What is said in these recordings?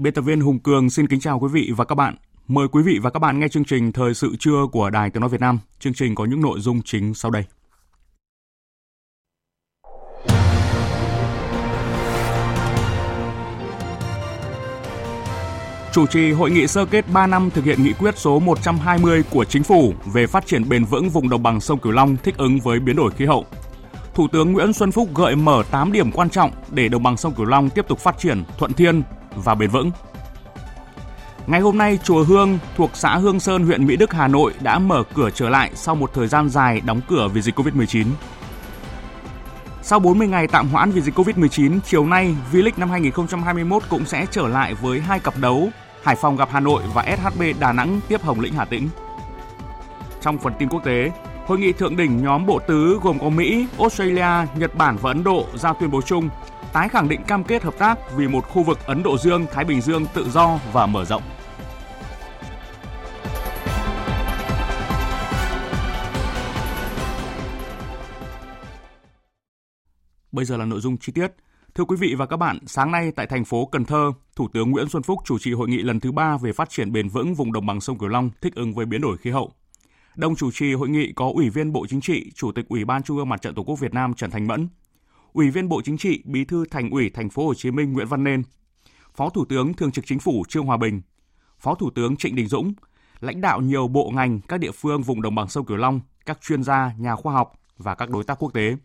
Biên tập viên Hùng Cường xin kính chào quý vị và các bạn. Mời quý vị và các bạn nghe chương trình Thời sự trưa của Đài Tiếng Nói Việt Nam. Chương trình có những nội dung chính sau đây. Chủ trì hội nghị sơ kết 3 năm thực hiện nghị quyết số 120 của Chính phủ về phát triển bền vững vùng đồng bằng sông Cửu Long thích ứng với biến đổi khí hậu. Thủ tướng Nguyễn Xuân Phúc gợi mở 8 điểm quan trọng để đồng bằng sông Cửu Long tiếp tục phát triển thuận thiên, và bền vững. Ngày hôm nay, chùa Hương thuộc xã Hương Sơn, huyện Mỹ Đức, Hà Nội đã mở cửa trở lại sau một thời gian dài đóng cửa vì dịch Covid-19. Sau 40 ngày tạm hoãn vì dịch Covid-19, chiều nay V-League năm 2021 cũng sẽ trở lại với hai cặp đấu Hải Phòng gặp Hà Nội và SHB Đà Nẵng tiếp Hồng Lĩnh Hà Tĩnh. Trong phần tin quốc tế, Hội nghị thượng đỉnh nhóm bộ tứ gồm có Mỹ, Australia, Nhật Bản và Ấn Độ ra tuyên bố chung tái khẳng định cam kết hợp tác vì một khu vực Ấn Độ Dương, Thái Bình Dương tự do và mở rộng. Bây giờ là nội dung chi tiết. Thưa quý vị và các bạn, sáng nay tại thành phố Cần Thơ, Thủ tướng Nguyễn Xuân Phúc chủ trì hội nghị lần thứ ba về phát triển bền vững vùng đồng bằng sông Cửu Long thích ứng với biến đổi khí hậu. Đồng chủ trì hội nghị có Ủy viên Bộ Chính trị, Chủ tịch Ủy ban Trung ương Mặt trận Tổ quốc Việt Nam Trần Thành Mẫn, Ủy viên Bộ Chính trị, Bí thư Thành ủy Thành phố Hồ Chí Minh Nguyễn Văn Nên, Phó Thủ tướng Thường trực Chính phủ Trương Hòa Bình, Phó Thủ tướng Trịnh Đình Dũng, lãnh đạo nhiều bộ ngành, các địa phương vùng đồng bằng sông Cửu Long, các chuyên gia, nhà khoa học và các đối tác quốc tế.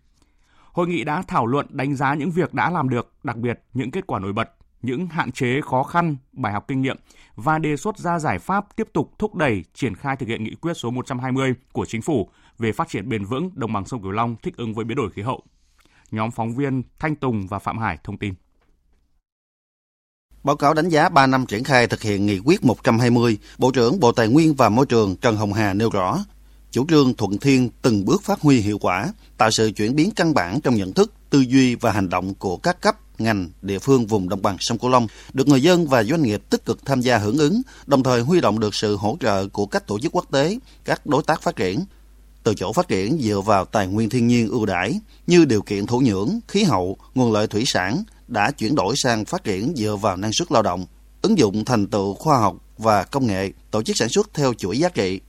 Hội nghị đã thảo luận đánh giá những việc đã làm được, đặc biệt những kết quả nổi bật, những hạn chế khó khăn, bài học kinh nghiệm và đề xuất ra giải pháp tiếp tục thúc đẩy triển khai thực hiện nghị quyết số 120 của chính phủ về phát triển bền vững đồng bằng sông Cửu Long thích ứng với biến đổi khí hậu. Nhóm phóng viên Thanh Tùng và Phạm Hải thông tin. Báo cáo đánh giá 3 năm triển khai thực hiện nghị quyết 120, Bộ trưởng Bộ Tài nguyên và Môi trường Trần Hồng Hà nêu rõ, chủ trương thuận thiên từng bước phát huy hiệu quả, tạo sự chuyển biến căn bản trong nhận thức, tư duy và hành động của các cấp, ngành, địa phương vùng đồng bằng sông Cửu Long, được người dân và doanh nghiệp tích cực tham gia hưởng ứng, đồng thời huy động được sự hỗ trợ của các tổ chức quốc tế, các đối tác phát triển, từ chỗ phát triển dựa vào tài nguyên thiên nhiên ưu đãi như điều kiện thổ nhưỡng, khí hậu, nguồn lợi thủy sản đã chuyển đổi sang phát triển dựa vào năng suất lao động, ứng dụng thành tựu khoa học và công nghệ, tổ chức sản xuất theo chuỗi giá trị.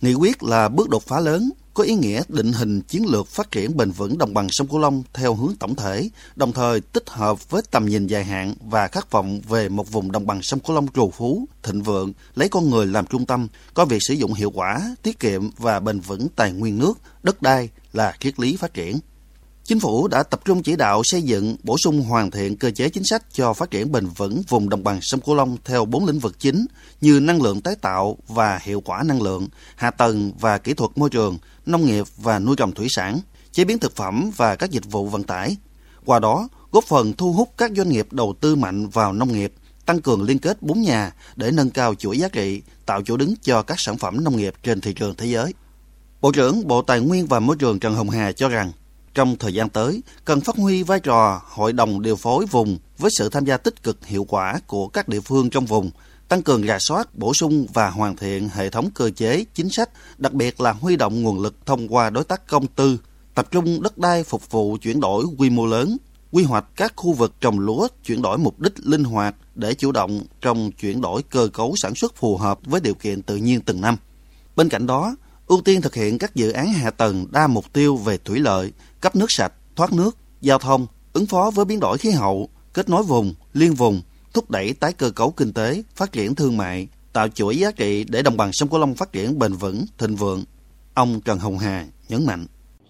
Nghị quyết là bước đột phá lớn có ý nghĩa định hình chiến lược phát triển bền vững đồng bằng sông Cửu Long theo hướng tổng thể, đồng thời tích hợp với tầm nhìn dài hạn và khát vọng về một vùng đồng bằng sông Cửu Long trù phú, thịnh vượng, lấy con người làm trung tâm, có việc sử dụng hiệu quả, tiết kiệm và bền vững tài nguyên nước, đất đai là triết lý phát triển. Chính phủ đã tập trung chỉ đạo xây dựng, bổ sung hoàn thiện cơ chế chính sách cho phát triển bền vững vùng đồng bằng sông Cửu Long theo bốn lĩnh vực chính như năng lượng tái tạo và hiệu quả năng lượng, hạ tầng và kỹ thuật môi trường, nông nghiệp và nuôi trồng thủy sản, chế biến thực phẩm và các dịch vụ vận tải. Qua đó, góp phần thu hút các doanh nghiệp đầu tư mạnh vào nông nghiệp, tăng cường liên kết bốn nhà để nâng cao chuỗi giá trị, tạo chỗ đứng cho các sản phẩm nông nghiệp trên thị trường thế giới. Bộ trưởng Bộ Tài nguyên và Môi trường Trần Hồng Hà cho rằng, trong thời gian tới, cần phát huy vai trò hội đồng điều phối vùng với sự tham gia tích cực hiệu quả của các địa phương trong vùng, tăng cường rà soát, bổ sung và hoàn thiện hệ thống cơ chế, chính sách, đặc biệt là huy động nguồn lực thông qua đối tác công tư, tập trung đất đai phục vụ chuyển đổi quy mô lớn, quy hoạch các khu vực trồng lúa chuyển đổi mục đích linh hoạt để chủ động trong chuyển đổi cơ cấu sản xuất phù hợp với điều kiện tự nhiên từng năm. Bên cạnh đó, ưu tiên thực hiện các dự án hạ tầng đa mục tiêu về thủy lợi, cấp nước sạch, thoát nước, giao thông, ứng phó với biến đổi khí hậu, kết nối vùng, liên vùng, thúc đẩy tái cơ cấu kinh tế, phát triển thương mại, tạo chuỗi giá trị để đồng bằng sông Cửu Long phát triển bền vững, thịnh vượng. Ông Trần Hồng Hà nhấn mạnh.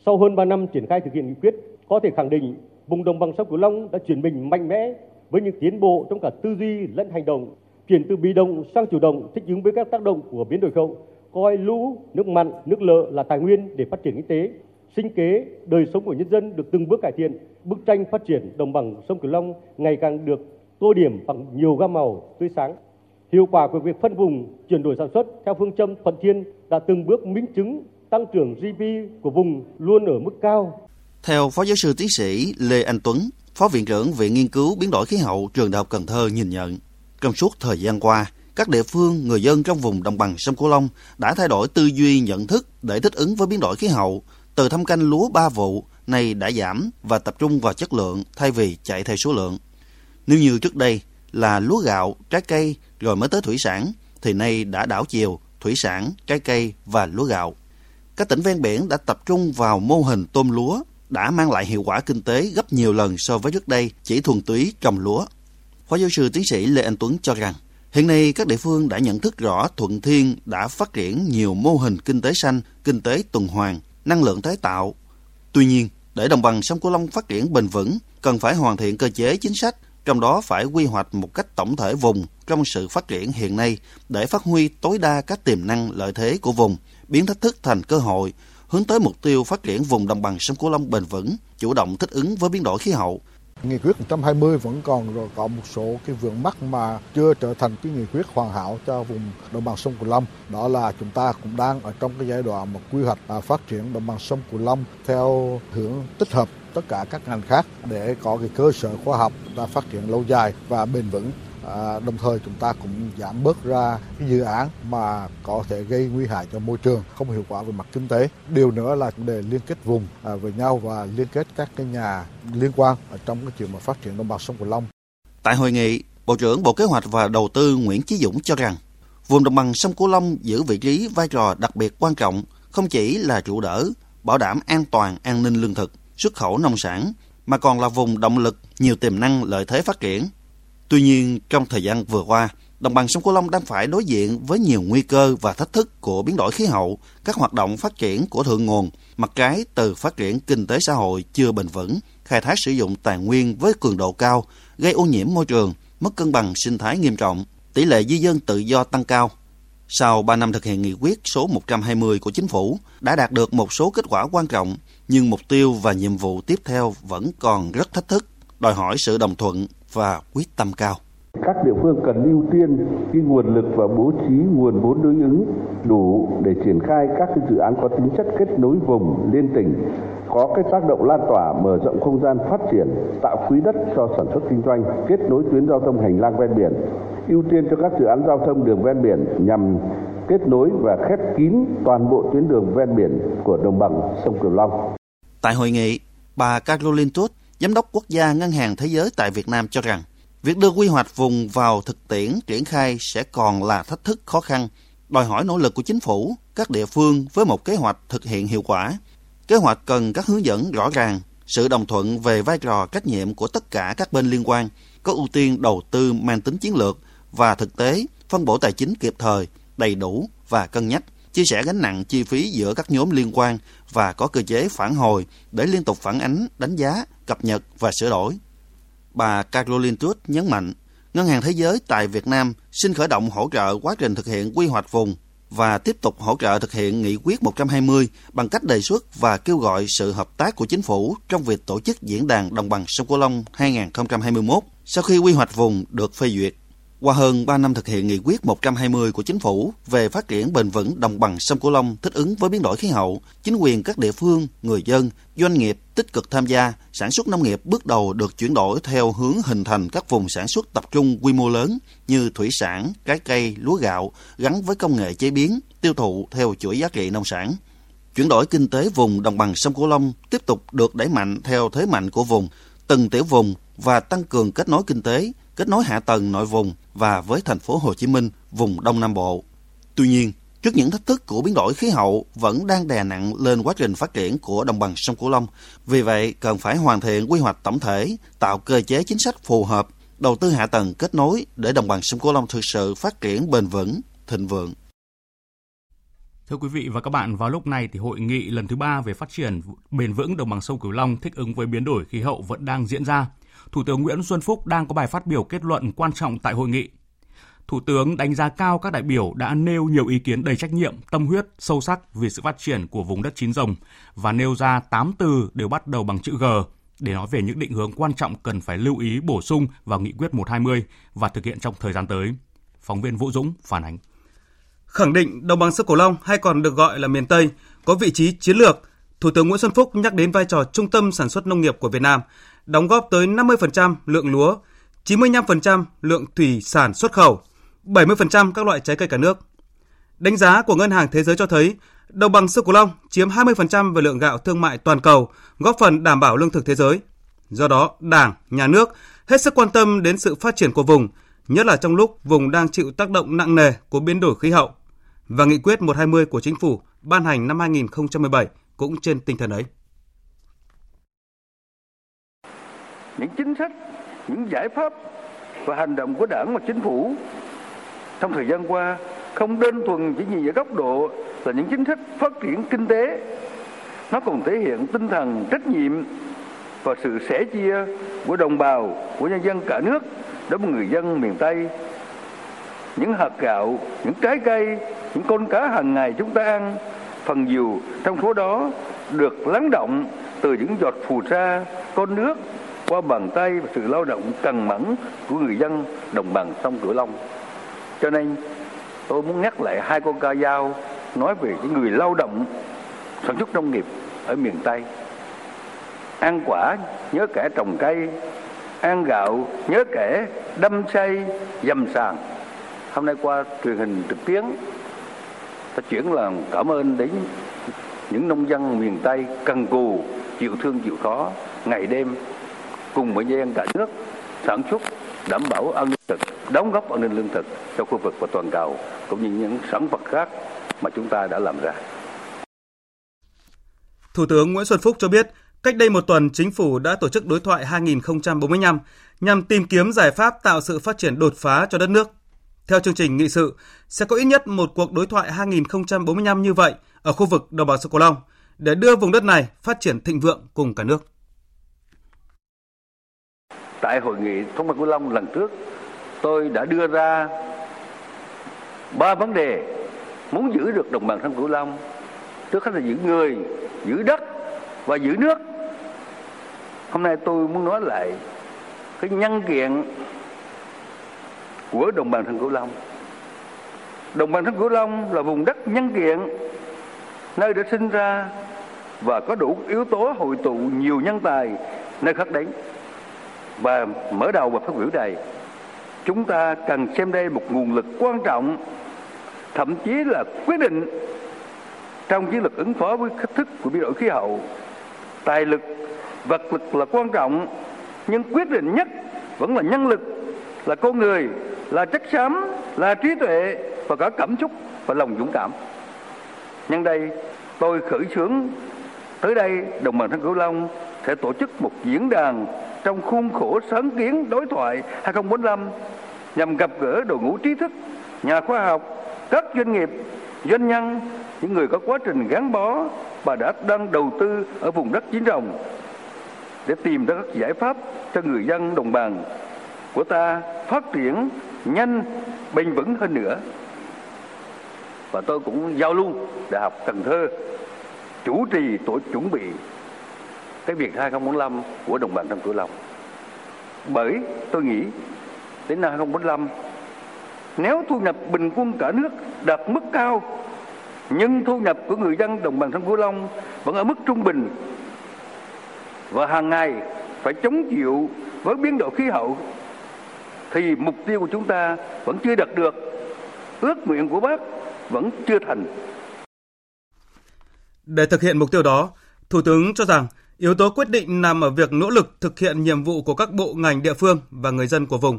Sau hơn 3 năm triển khai thực hiện nghị quyết, có thể khẳng định vùng đồng bằng sông Cửu Long đã chuyển mình mạnh mẽ với những tiến bộ trong cả tư duy lẫn hành động, chuyển từ bị động sang chủ động thích ứng với các tác động của biến đổi khí hậu, coi lũ, nước mặn, nước lợ là tài nguyên để phát triển kinh tế, sinh kế, đời sống của nhân dân được từng bước cải thiện, bức tranh phát triển đồng bằng sông Cửu Long ngày càng được tô điểm bằng nhiều gam màu tươi sáng. Hiệu quả của việc phân vùng, chuyển đổi sản xuất theo phương châm thuận thiên đã từng bước minh chứng tăng trưởng GDP của vùng luôn ở mức cao. Theo Phó Giáo sư Tiến sĩ Lê Anh Tuấn, Phó Viện trưởng Viện Nghiên cứu Biến đổi Khí hậu Trường Đại học Cần Thơ nhìn nhận, trong suốt thời gian qua, các địa phương, người dân trong vùng đồng bằng sông Cửu Long đã thay đổi tư duy nhận thức để thích ứng với biến đổi khí hậu. Từ thâm canh lúa ba vụ này đã giảm và tập trung vào chất lượng thay vì chạy theo số lượng. Nếu như trước đây là lúa gạo, trái cây rồi mới tới thủy sản, thì nay đã đảo chiều, thủy sản, trái cây và lúa gạo. Các tỉnh ven biển đã tập trung vào mô hình tôm lúa, đã mang lại hiệu quả kinh tế gấp nhiều lần so với trước đây chỉ thuần túy trồng lúa. Phó giáo sư tiến sĩ Lê Anh Tuấn cho rằng, hiện nay các địa phương đã nhận thức rõ Thuận Thiên đã phát triển nhiều mô hình kinh tế xanh, kinh tế tuần hoàn, năng lượng tái tạo. Tuy nhiên, để đồng bằng sông Cửu Long phát triển bền vững, cần phải hoàn thiện cơ chế chính sách, trong đó phải quy hoạch một cách tổng thể vùng trong sự phát triển hiện nay để phát huy tối đa các tiềm năng lợi thế của vùng, biến thách thức thành cơ hội, hướng tới mục tiêu phát triển vùng đồng bằng sông Cửu Long bền vững, chủ động thích ứng với biến đổi khí hậu. Nghị quyết 120 vẫn còn rồi, có một số cái vướng mắc mà chưa trở thành cái nghị quyết hoàn hảo cho vùng đồng bằng sông Cửu Long. Đó là chúng ta cũng đang ở trong cái giai đoạn một quy hoạch và phát triển đồng bằng sông Cửu Long theo hướng tích hợp tất cả các ngành khác để có cái cơ sở khoa học ta phát triển lâu dài và bền vững À, đồng thời chúng ta cũng giảm bớt ra cái dự án mà có thể gây nguy hại cho môi trường, không hiệu quả về mặt kinh tế. Điều nữa là vấn đề liên kết vùng à, với nhau và liên kết các cái nhà liên quan ở trong cái chuyện mà phát triển đồng bằng sông Cửu Long. Tại hội nghị, Bộ trưởng Bộ Kế hoạch và Đầu tư Nguyễn Chí Dũng cho rằng vùng đồng bằng sông Cửu Long giữ vị trí vai trò đặc biệt quan trọng, không chỉ là trụ đỡ, bảo đảm an toàn an ninh lương thực, xuất khẩu nông sản, mà còn là vùng động lực nhiều tiềm năng lợi thế phát triển Tuy nhiên, trong thời gian vừa qua, đồng bằng sông Cửu Long đang phải đối diện với nhiều nguy cơ và thách thức của biến đổi khí hậu, các hoạt động phát triển của thượng nguồn, mặt trái từ phát triển kinh tế xã hội chưa bền vững, khai thác sử dụng tài nguyên với cường độ cao, gây ô nhiễm môi trường, mất cân bằng sinh thái nghiêm trọng, tỷ lệ di dân tự do tăng cao. Sau 3 năm thực hiện nghị quyết số 120 của chính phủ, đã đạt được một số kết quả quan trọng, nhưng mục tiêu và nhiệm vụ tiếp theo vẫn còn rất thách thức, đòi hỏi sự đồng thuận và quyết tâm cao. Các địa phương cần ưu tiên cái nguồn lực và bố trí nguồn vốn đối ứng đủ để triển khai các cái dự án có tính chất kết nối vùng liên tỉnh, có cái tác động lan tỏa mở rộng không gian phát triển, tạo quỹ đất cho sản xuất kinh doanh, kết nối tuyến giao thông hành lang ven biển, ưu tiên cho các dự án giao thông đường ven biển nhằm kết nối và khép kín toàn bộ tuyến đường ven biển của đồng bằng sông Cửu Long. Tại hội nghị, bà Caroline Tốt, Giám đốc Quốc gia Ngân hàng Thế giới tại Việt Nam cho rằng, việc đưa quy hoạch vùng vào thực tiễn triển khai sẽ còn là thách thức khó khăn, đòi hỏi nỗ lực của chính phủ, các địa phương với một kế hoạch thực hiện hiệu quả. Kế hoạch cần các hướng dẫn rõ ràng, sự đồng thuận về vai trò trách nhiệm của tất cả các bên liên quan, có ưu tiên đầu tư mang tính chiến lược và thực tế, phân bổ tài chính kịp thời, đầy đủ và cân nhắc chia sẻ gánh nặng chi phí giữa các nhóm liên quan và có cơ chế phản hồi để liên tục phản ánh, đánh giá, cập nhật và sửa đổi. Bà Caroline Truth nhấn mạnh, Ngân hàng Thế giới tại Việt Nam xin khởi động hỗ trợ quá trình thực hiện quy hoạch vùng và tiếp tục hỗ trợ thực hiện nghị quyết 120 bằng cách đề xuất và kêu gọi sự hợp tác của chính phủ trong việc tổ chức diễn đàn đồng bằng sông Cửu Long 2021 sau khi quy hoạch vùng được phê duyệt. Qua hơn 3 năm thực hiện nghị quyết 120 của chính phủ về phát triển bền vững đồng bằng sông Cửu Long thích ứng với biến đổi khí hậu, chính quyền các địa phương, người dân, doanh nghiệp tích cực tham gia, sản xuất nông nghiệp bước đầu được chuyển đổi theo hướng hình thành các vùng sản xuất tập trung quy mô lớn như thủy sản, trái cây, lúa gạo gắn với công nghệ chế biến, tiêu thụ theo chuỗi giá trị nông sản. Chuyển đổi kinh tế vùng đồng bằng sông Cửu Long tiếp tục được đẩy mạnh theo thế mạnh của vùng, từng tiểu vùng và tăng cường kết nối kinh tế, kết nối hạ tầng nội vùng và với thành phố Hồ Chí Minh, vùng Đông Nam Bộ. Tuy nhiên, trước những thách thức của biến đổi khí hậu vẫn đang đè nặng lên quá trình phát triển của đồng bằng sông Cửu Long. Vì vậy, cần phải hoàn thiện quy hoạch tổng thể, tạo cơ chế chính sách phù hợp, đầu tư hạ tầng kết nối để đồng bằng sông Cửu Long thực sự phát triển bền vững, thịnh vượng. Thưa quý vị và các bạn, vào lúc này thì hội nghị lần thứ ba về phát triển bền vững đồng bằng sông Cửu Long thích ứng với biến đổi khí hậu vẫn đang diễn ra. Thủ tướng Nguyễn Xuân Phúc đang có bài phát biểu kết luận quan trọng tại hội nghị. Thủ tướng đánh giá cao các đại biểu đã nêu nhiều ý kiến đầy trách nhiệm, tâm huyết, sâu sắc về sự phát triển của vùng đất chín rồng và nêu ra 8 từ đều bắt đầu bằng chữ G để nói về những định hướng quan trọng cần phải lưu ý bổ sung vào nghị quyết 120 và thực hiện trong thời gian tới. Phóng viên Vũ Dũng phản ánh. Khẳng định đồng bằng sông Cửu Long hay còn được gọi là miền Tây có vị trí chiến lược, Thủ tướng Nguyễn Xuân Phúc nhắc đến vai trò trung tâm sản xuất nông nghiệp của Việt Nam, đóng góp tới 50% lượng lúa, 95% lượng thủy sản xuất khẩu, 70% các loại trái cây cả nước. Đánh giá của Ngân hàng Thế giới cho thấy, đồng bằng sông Cửu Long chiếm 20% về lượng gạo thương mại toàn cầu, góp phần đảm bảo lương thực thế giới. Do đó, Đảng, Nhà nước hết sức quan tâm đến sự phát triển của vùng, nhất là trong lúc vùng đang chịu tác động nặng nề của biến đổi khí hậu. Và nghị quyết 120 của chính phủ ban hành năm 2017 cũng trên tinh thần ấy. Những chính sách, những giải pháp và hành động của Đảng và Chính phủ. Trong thời gian qua không đơn thuần chỉ nhìn ở góc độ là những chính sách phát triển kinh tế nó còn thể hiện tinh thần trách nhiệm và sự sẻ chia của đồng bào của nhân dân cả nước đối với người dân miền Tây. Những hạt gạo những trái cây những con cá hàng ngày chúng ta ăn phần nhiều trong số đó được lắng động từ những giọt phù sa con nước qua bàn tay và sự lao động cần mẫn của người dân đồng bằng sông Cửu Long. Cho nên tôi muốn nhắc lại hai con ca dao nói về những người lao động sản xuất nông nghiệp ở miền Tây. Ăn quả nhớ kẻ trồng cây, ăn gạo nhớ kẻ đâm xây dầm sàn. Hôm nay qua truyền hình trực tuyến ta chuyển lời cảm ơn đến những nông dân miền Tây cần cù chịu thương chịu khó ngày đêm cùng với nhân dân cả nước sản xuất đảm bảo an ninh thực đóng góp an ninh lương thực cho khu vực và toàn cầu cũng như những sản vật khác mà chúng ta đã làm ra. Thủ tướng Nguyễn Xuân Phúc cho biết, cách đây một tuần, chính phủ đã tổ chức đối thoại 2045 nhằm tìm kiếm giải pháp tạo sự phát triển đột phá cho đất nước. Theo chương trình nghị sự, sẽ có ít nhất một cuộc đối thoại 2045 như vậy ở khu vực đồng bằng sông Cửu Long để đưa vùng đất này phát triển thịnh vượng cùng cả nước. Tại hội nghị thống nhất Cửu Long lần trước, tôi đã đưa ra ba vấn đề muốn giữ được đồng bằng sông Cửu Long. Trước hết là giữ người, giữ đất và giữ nước. Hôm nay tôi muốn nói lại cái nhân kiện của đồng bằng sông Cửu Long. Đồng bằng sông Cửu Long là vùng đất nhân kiện nơi đã sinh ra và có đủ yếu tố hội tụ nhiều nhân tài nơi khác đến và mở đầu và phát biểu này, chúng ta cần xem đây một nguồn lực quan trọng, thậm chí là quyết định trong chiến lược ứng phó với thách thức của biến đổi khí hậu. Tài lực, vật lực là quan trọng, nhưng quyết định nhất vẫn là nhân lực, là con người, là chất xám, là trí tuệ và cả cảm xúc và lòng dũng cảm. Nhân đây, tôi khởi xướng, tới đây đồng bằng sông cửu long sẽ tổ chức một diễn đàn trong khuôn khổ sáng kiến đối thoại 2045 nhằm gặp gỡ đội ngũ trí thức, nhà khoa học, các doanh nghiệp, doanh nhân, những người có quá trình gắn bó và đã đang đầu tư ở vùng đất chiến rồng để tìm ra các giải pháp cho người dân đồng bằng của ta phát triển nhanh, bền vững hơn nữa. Và tôi cũng giao luôn Đại học Cần Thơ chủ trì tổ chuẩn bị cái việc 2045 của đồng bằng sông Cửu Long. Bởi tôi nghĩ đến năm 2045 nếu thu nhập bình quân cả nước đạt mức cao, nhưng thu nhập của người dân đồng bằng sông Cửu Long vẫn ở mức trung bình, và hàng ngày phải chống chịu với biến đổi khí hậu, thì mục tiêu của chúng ta vẫn chưa đạt được ước nguyện của bác vẫn chưa thành để thực hiện mục tiêu đó, thủ tướng cho rằng yếu tố quyết định nằm ở việc nỗ lực thực hiện nhiệm vụ của các bộ ngành địa phương và người dân của vùng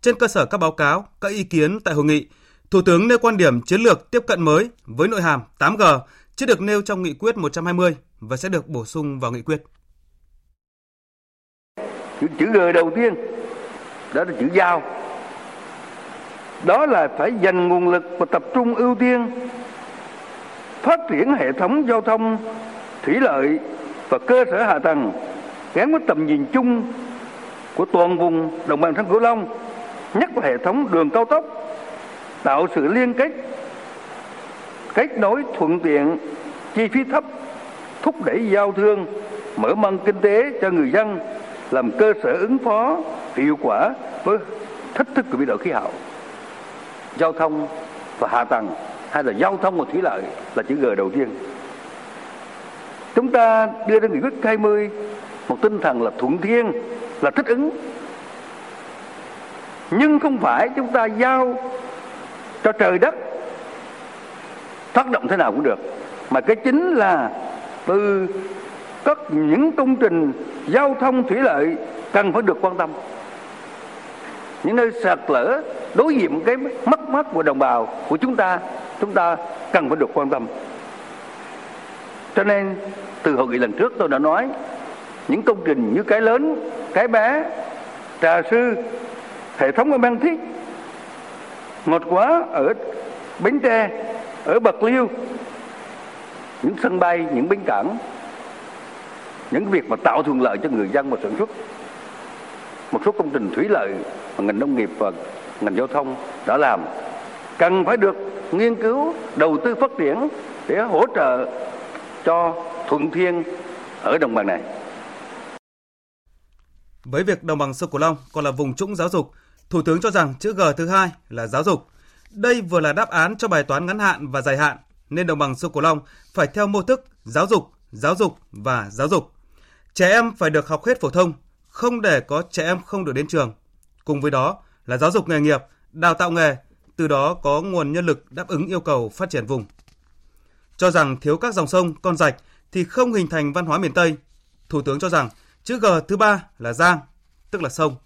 trên cơ sở các báo cáo, các ý kiến tại hội nghị, Thủ tướng nêu quan điểm chiến lược tiếp cận mới với nội hàm 8G chưa được nêu trong nghị quyết 120 và sẽ được bổ sung vào nghị quyết. Chữ, chữ G đầu tiên đó là chữ giao. Đó là phải dành nguồn lực và tập trung ưu tiên phát triển hệ thống giao thông thủy lợi và cơ sở hạ tầng gắn với tầm nhìn chung của toàn vùng đồng bằng sông Cửu Long, nhất là hệ thống đường cao tốc, tạo sự liên kết, kết nối thuận tiện, chi phí thấp, thúc đẩy giao thương, mở mang kinh tế cho người dân, làm cơ sở ứng phó hiệu quả với thách thức của biến đổi khí hậu. Giao thông và hạ tầng hay là giao thông và thủy lợi là chữ G đầu tiên. Chúng ta đưa ra nghị quyết 20 một tinh thần là thuận thiên, là thích ứng. Nhưng không phải chúng ta giao cho trời đất tác động thế nào cũng được. Mà cái chính là từ các những công trình giao thông thủy lợi cần phải được quan tâm những nơi sạt lở đối diện cái mất mát của đồng bào của chúng ta chúng ta cần phải được quan tâm cho nên, từ hội nghị lần trước tôi đã nói, những công trình như cái lớn, cái bé, trà sư, hệ thống ở mang thiết, ngọt quá ở bến tre, ở bạc liêu, những sân bay, những bến cảng, những việc mà tạo thuận lợi cho người dân và sản xuất. Một số công trình thủy lợi mà ngành nông nghiệp và ngành giao thông đã làm, cần phải được nghiên cứu, đầu tư phát triển để hỗ trợ cho thuận thiên ở đồng bằng này. Với việc đồng bằng sông Cửu Long còn là vùng trũng giáo dục, Thủ tướng cho rằng chữ G thứ hai là giáo dục. Đây vừa là đáp án cho bài toán ngắn hạn và dài hạn, nên đồng bằng sông Cửu Long phải theo mô thức giáo dục, giáo dục và giáo dục. Trẻ em phải được học hết phổ thông, không để có trẻ em không được đến trường. Cùng với đó là giáo dục nghề nghiệp, đào tạo nghề, từ đó có nguồn nhân lực đáp ứng yêu cầu phát triển vùng. Cho rằng thiếu các dòng sông, con rạch thì không hình thành văn hóa miền Tây. Thủ tướng cho rằng chữ G thứ ba là giang, tức là sông.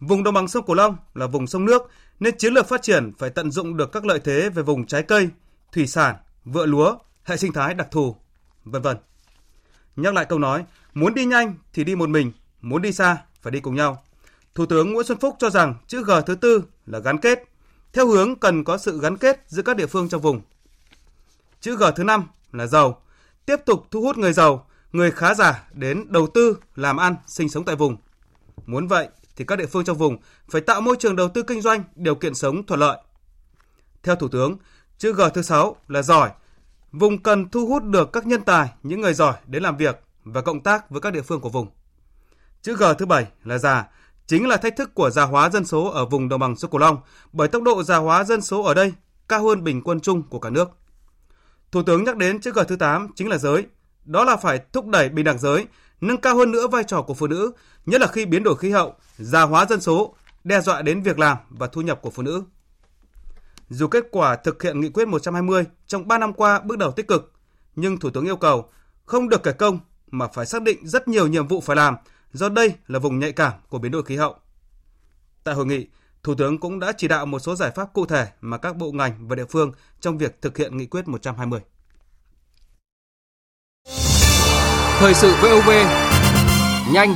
Vùng đồng bằng sông Cửu Long là vùng sông nước nên chiến lược phát triển phải tận dụng được các lợi thế về vùng trái cây, thủy sản, vựa lúa, hệ sinh thái đặc thù, vân vân. Nhắc lại câu nói, muốn đi nhanh thì đi một mình, muốn đi xa phải đi cùng nhau. Thủ tướng Nguyễn Xuân Phúc cho rằng chữ G thứ tư là gắn kết, theo hướng cần có sự gắn kết giữa các địa phương trong vùng. Chữ G thứ năm là giàu, tiếp tục thu hút người giàu, người khá giả đến đầu tư, làm ăn, sinh sống tại vùng. Muốn vậy thì các địa phương trong vùng phải tạo môi trường đầu tư kinh doanh, điều kiện sống thuận lợi. Theo Thủ tướng, chữ G thứ sáu là giỏi. Vùng cần thu hút được các nhân tài, những người giỏi đến làm việc và cộng tác với các địa phương của vùng. Chữ G thứ bảy là già, chính là thách thức của già hóa dân số ở vùng đồng bằng sông Cửu Long bởi tốc độ già hóa dân số ở đây cao hơn bình quân chung của cả nước. Thủ tướng nhắc đến chữ G thứ 8 chính là giới, đó là phải thúc đẩy bình đẳng giới, nâng cao hơn nữa vai trò của phụ nữ, nhất là khi biến đổi khí hậu, già hóa dân số đe dọa đến việc làm và thu nhập của phụ nữ. Dù kết quả thực hiện nghị quyết 120 trong 3 năm qua bước đầu tích cực, nhưng Thủ tướng yêu cầu không được kể công mà phải xác định rất nhiều nhiệm vụ phải làm do đây là vùng nhạy cảm của biến đổi khí hậu. Tại hội nghị, Thủ tướng cũng đã chỉ đạo một số giải pháp cụ thể mà các bộ ngành và địa phương trong việc thực hiện nghị quyết 120. Thời sự VOV nhanh,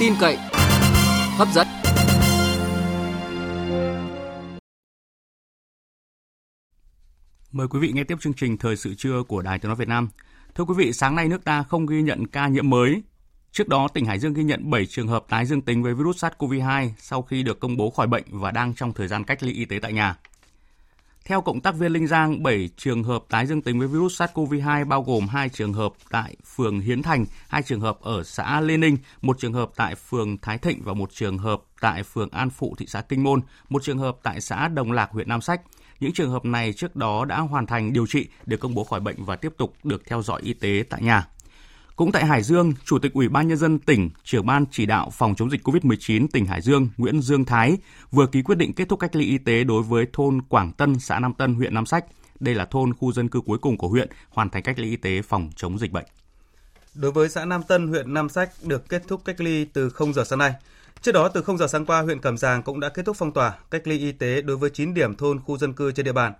tin cậy, hấp dẫn. Mời quý vị nghe tiếp chương trình Thời sự trưa của Đài Tiếng nói Việt Nam. Thưa quý vị, sáng nay nước ta không ghi nhận ca nhiễm mới. Trước đó, tỉnh Hải Dương ghi nhận 7 trường hợp tái dương tính với virus SARS-CoV-2 sau khi được công bố khỏi bệnh và đang trong thời gian cách ly y tế tại nhà. Theo cộng tác viên Linh Giang, 7 trường hợp tái dương tính với virus SARS-CoV-2 bao gồm 2 trường hợp tại phường Hiến Thành, 2 trường hợp ở xã Lê Ninh, một trường hợp tại phường Thái Thịnh và một trường hợp tại phường An Phụ, thị xã Kinh Môn, một trường hợp tại xã Đồng Lạc, huyện Nam Sách. Những trường hợp này trước đó đã hoàn thành điều trị, được công bố khỏi bệnh và tiếp tục được theo dõi y tế tại nhà. Cũng tại Hải Dương, Chủ tịch Ủy ban Nhân dân tỉnh, trưởng ban chỉ đạo phòng chống dịch COVID-19 tỉnh Hải Dương Nguyễn Dương Thái vừa ký quyết định kết thúc cách ly y tế đối với thôn Quảng Tân, xã Nam Tân, huyện Nam Sách. Đây là thôn khu dân cư cuối cùng của huyện hoàn thành cách ly y tế phòng chống dịch bệnh. Đối với xã Nam Tân, huyện Nam Sách được kết thúc cách ly từ 0 giờ sáng nay. Trước đó, từ 0 giờ sáng qua, huyện Cẩm Giàng cũng đã kết thúc phong tỏa, cách ly y tế đối với 9 điểm thôn khu dân cư trên địa bàn.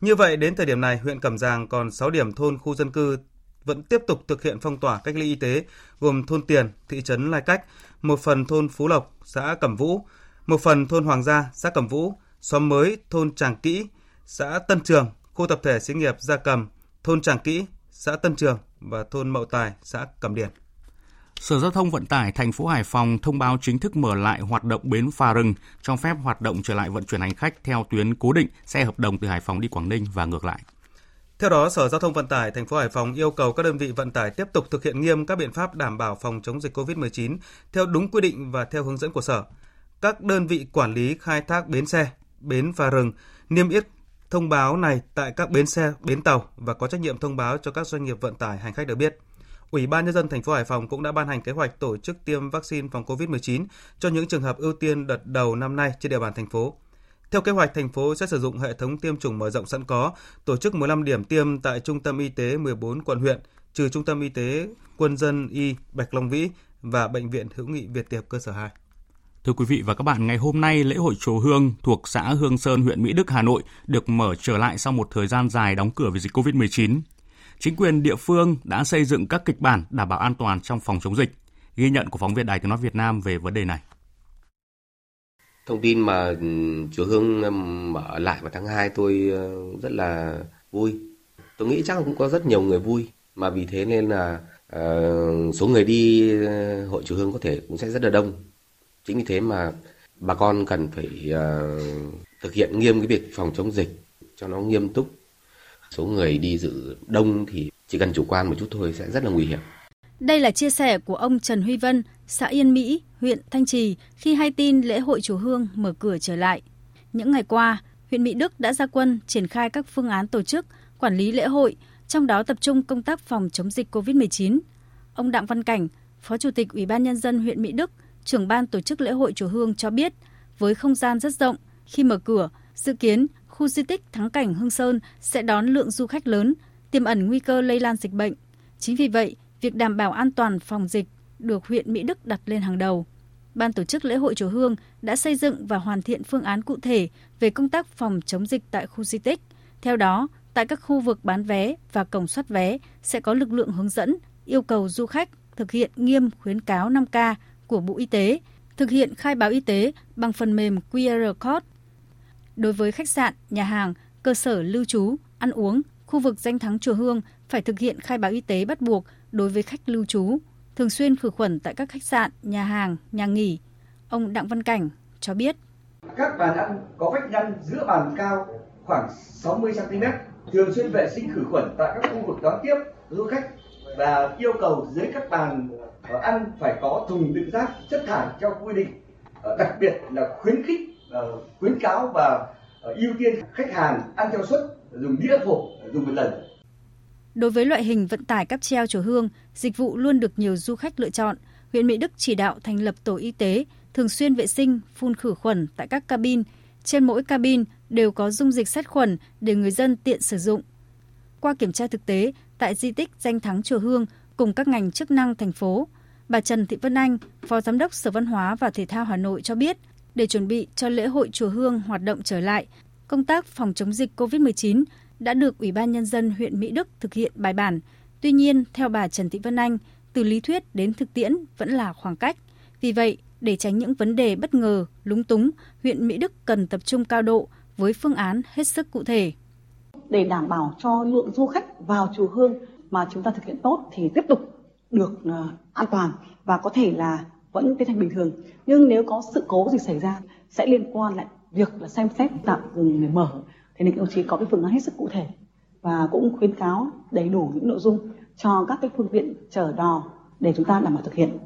Như vậy, đến thời điểm này, huyện Cẩm Giàng còn 6 điểm thôn khu dân cư vẫn tiếp tục thực hiện phong tỏa cách ly y tế gồm thôn Tiền, thị trấn Lai Cách, một phần thôn Phú Lộc, xã Cẩm Vũ, một phần thôn Hoàng Gia, xã Cẩm Vũ, xóm mới thôn Tràng Kỹ, xã Tân Trường, khu tập thể xí nghiệp Gia Cầm, thôn Tràng Kỹ, xã Tân Trường và thôn Mậu Tài, xã Cẩm Điền. Sở Giao thông Vận tải thành phố Hải Phòng thông báo chính thức mở lại hoạt động bến phà rừng, cho phép hoạt động trở lại vận chuyển hành khách theo tuyến cố định xe hợp đồng từ Hải Phòng đi Quảng Ninh và ngược lại. Theo đó, Sở Giao thông Vận tải thành phố Hải Phòng yêu cầu các đơn vị vận tải tiếp tục thực hiện nghiêm các biện pháp đảm bảo phòng chống dịch COVID-19 theo đúng quy định và theo hướng dẫn của Sở. Các đơn vị quản lý khai thác bến xe, bến phà rừng niêm yết thông báo này tại các bến xe, bến tàu và có trách nhiệm thông báo cho các doanh nghiệp vận tải hành khách được biết. Ủy ban nhân dân thành phố Hải Phòng cũng đã ban hành kế hoạch tổ chức tiêm vaccine phòng COVID-19 cho những trường hợp ưu tiên đợt đầu năm nay trên địa bàn thành phố. Theo kế hoạch, thành phố sẽ sử dụng hệ thống tiêm chủng mở rộng sẵn có, tổ chức 15 điểm tiêm tại Trung tâm Y tế 14 quận huyện, trừ Trung tâm Y tế Quân dân Y Bạch Long Vĩ và Bệnh viện Hữu nghị Việt Tiệp cơ sở 2. Thưa quý vị và các bạn, ngày hôm nay lễ hội chùa Hương thuộc xã Hương Sơn, huyện Mỹ Đức, Hà Nội được mở trở lại sau một thời gian dài đóng cửa vì dịch COVID-19. Chính quyền địa phương đã xây dựng các kịch bản đảm bảo an toàn trong phòng chống dịch. Ghi nhận của phóng viên Đài Tiếng nói Việt Nam về vấn đề này. Thông tin mà ừ, chùa Hương ừ, mở lại vào tháng 2 tôi ờ, rất là vui. Tôi nghĩ chắc cũng có rất nhiều người vui mà vì thế nên là uh, số người đi ờ, hội chùa Hương có thể cũng sẽ rất là đông. Chính vì thế mà bà con cần phải uh, thực hiện nghiêm cái việc phòng chống dịch cho nó nghiêm túc. Số người đi dự đông thì chỉ cần chủ quan một chút thôi sẽ rất là nguy hiểm. Đây là chia sẻ của ông Trần Huy Vân, xã Yên Mỹ, huyện Thanh Trì khi hay tin lễ hội chùa Hương mở cửa trở lại. Những ngày qua, huyện Mỹ Đức đã ra quân triển khai các phương án tổ chức, quản lý lễ hội, trong đó tập trung công tác phòng chống dịch COVID-19. Ông Đặng Văn Cảnh, Phó Chủ tịch Ủy ban Nhân dân huyện Mỹ Đức, trưởng ban tổ chức lễ hội chùa Hương cho biết, với không gian rất rộng, khi mở cửa, dự kiến khu di tích Thắng Cảnh Hương Sơn sẽ đón lượng du khách lớn, tiềm ẩn nguy cơ lây lan dịch bệnh. Chính vì vậy, việc đảm bảo an toàn phòng dịch được huyện Mỹ Đức đặt lên hàng đầu. Ban tổ chức lễ hội chùa Hương đã xây dựng và hoàn thiện phương án cụ thể về công tác phòng chống dịch tại khu di tích. Theo đó, tại các khu vực bán vé và cổng soát vé sẽ có lực lượng hướng dẫn, yêu cầu du khách thực hiện nghiêm khuyến cáo 5K của Bộ Y tế, thực hiện khai báo y tế bằng phần mềm QR code. Đối với khách sạn, nhà hàng, cơ sở lưu trú, ăn uống, khu vực danh thắng chùa Hương phải thực hiện khai báo y tế bắt buộc đối với khách lưu trú, thường xuyên khử khuẩn tại các khách sạn, nhà hàng, nhà nghỉ. Ông Đặng Văn Cảnh cho biết. Các bàn ăn có vách ngăn giữa bàn cao khoảng 60 cm, thường xuyên vệ sinh khử khuẩn tại các khu vực đón tiếp du khách và yêu cầu dưới các bàn ờ, ăn phải có thùng đựng rác chất thải theo quy định. Ờ, đặc biệt là khuyến khích, ờ, khuyến cáo và ưu tiên khách hàng ăn theo suất dùng đĩa hộp dùng một lần Đối với loại hình vận tải cáp treo chùa Hương, dịch vụ luôn được nhiều du khách lựa chọn. Huyện Mỹ Đức chỉ đạo thành lập tổ y tế, thường xuyên vệ sinh, phun khử khuẩn tại các cabin. Trên mỗi cabin đều có dung dịch sát khuẩn để người dân tiện sử dụng. Qua kiểm tra thực tế, tại di tích danh thắng chùa Hương cùng các ngành chức năng thành phố, bà Trần Thị Vân Anh, Phó Giám đốc Sở Văn hóa và Thể thao Hà Nội cho biết, để chuẩn bị cho lễ hội chùa Hương hoạt động trở lại, công tác phòng chống dịch COVID-19 đã được Ủy ban Nhân dân huyện Mỹ Đức thực hiện bài bản. Tuy nhiên, theo bà Trần Thị Vân Anh, từ lý thuyết đến thực tiễn vẫn là khoảng cách. Vì vậy, để tránh những vấn đề bất ngờ, lúng túng, huyện Mỹ Đức cần tập trung cao độ với phương án hết sức cụ thể. Để đảm bảo cho lượng du khách vào chùa Hương mà chúng ta thực hiện tốt thì tiếp tục được ờ, an toàn và có thể là vẫn tiến hành bình thường. Nhưng nếu có sự cố gì xảy ra sẽ liên quan lại việc là xem xét tạm dừng để mở thì nên đồng chí có cái phương án hết sức cụ thể và cũng khuyến cáo đầy đủ những nội dung cho các cái phương tiện chở đò để chúng ta đảm bảo thực hiện.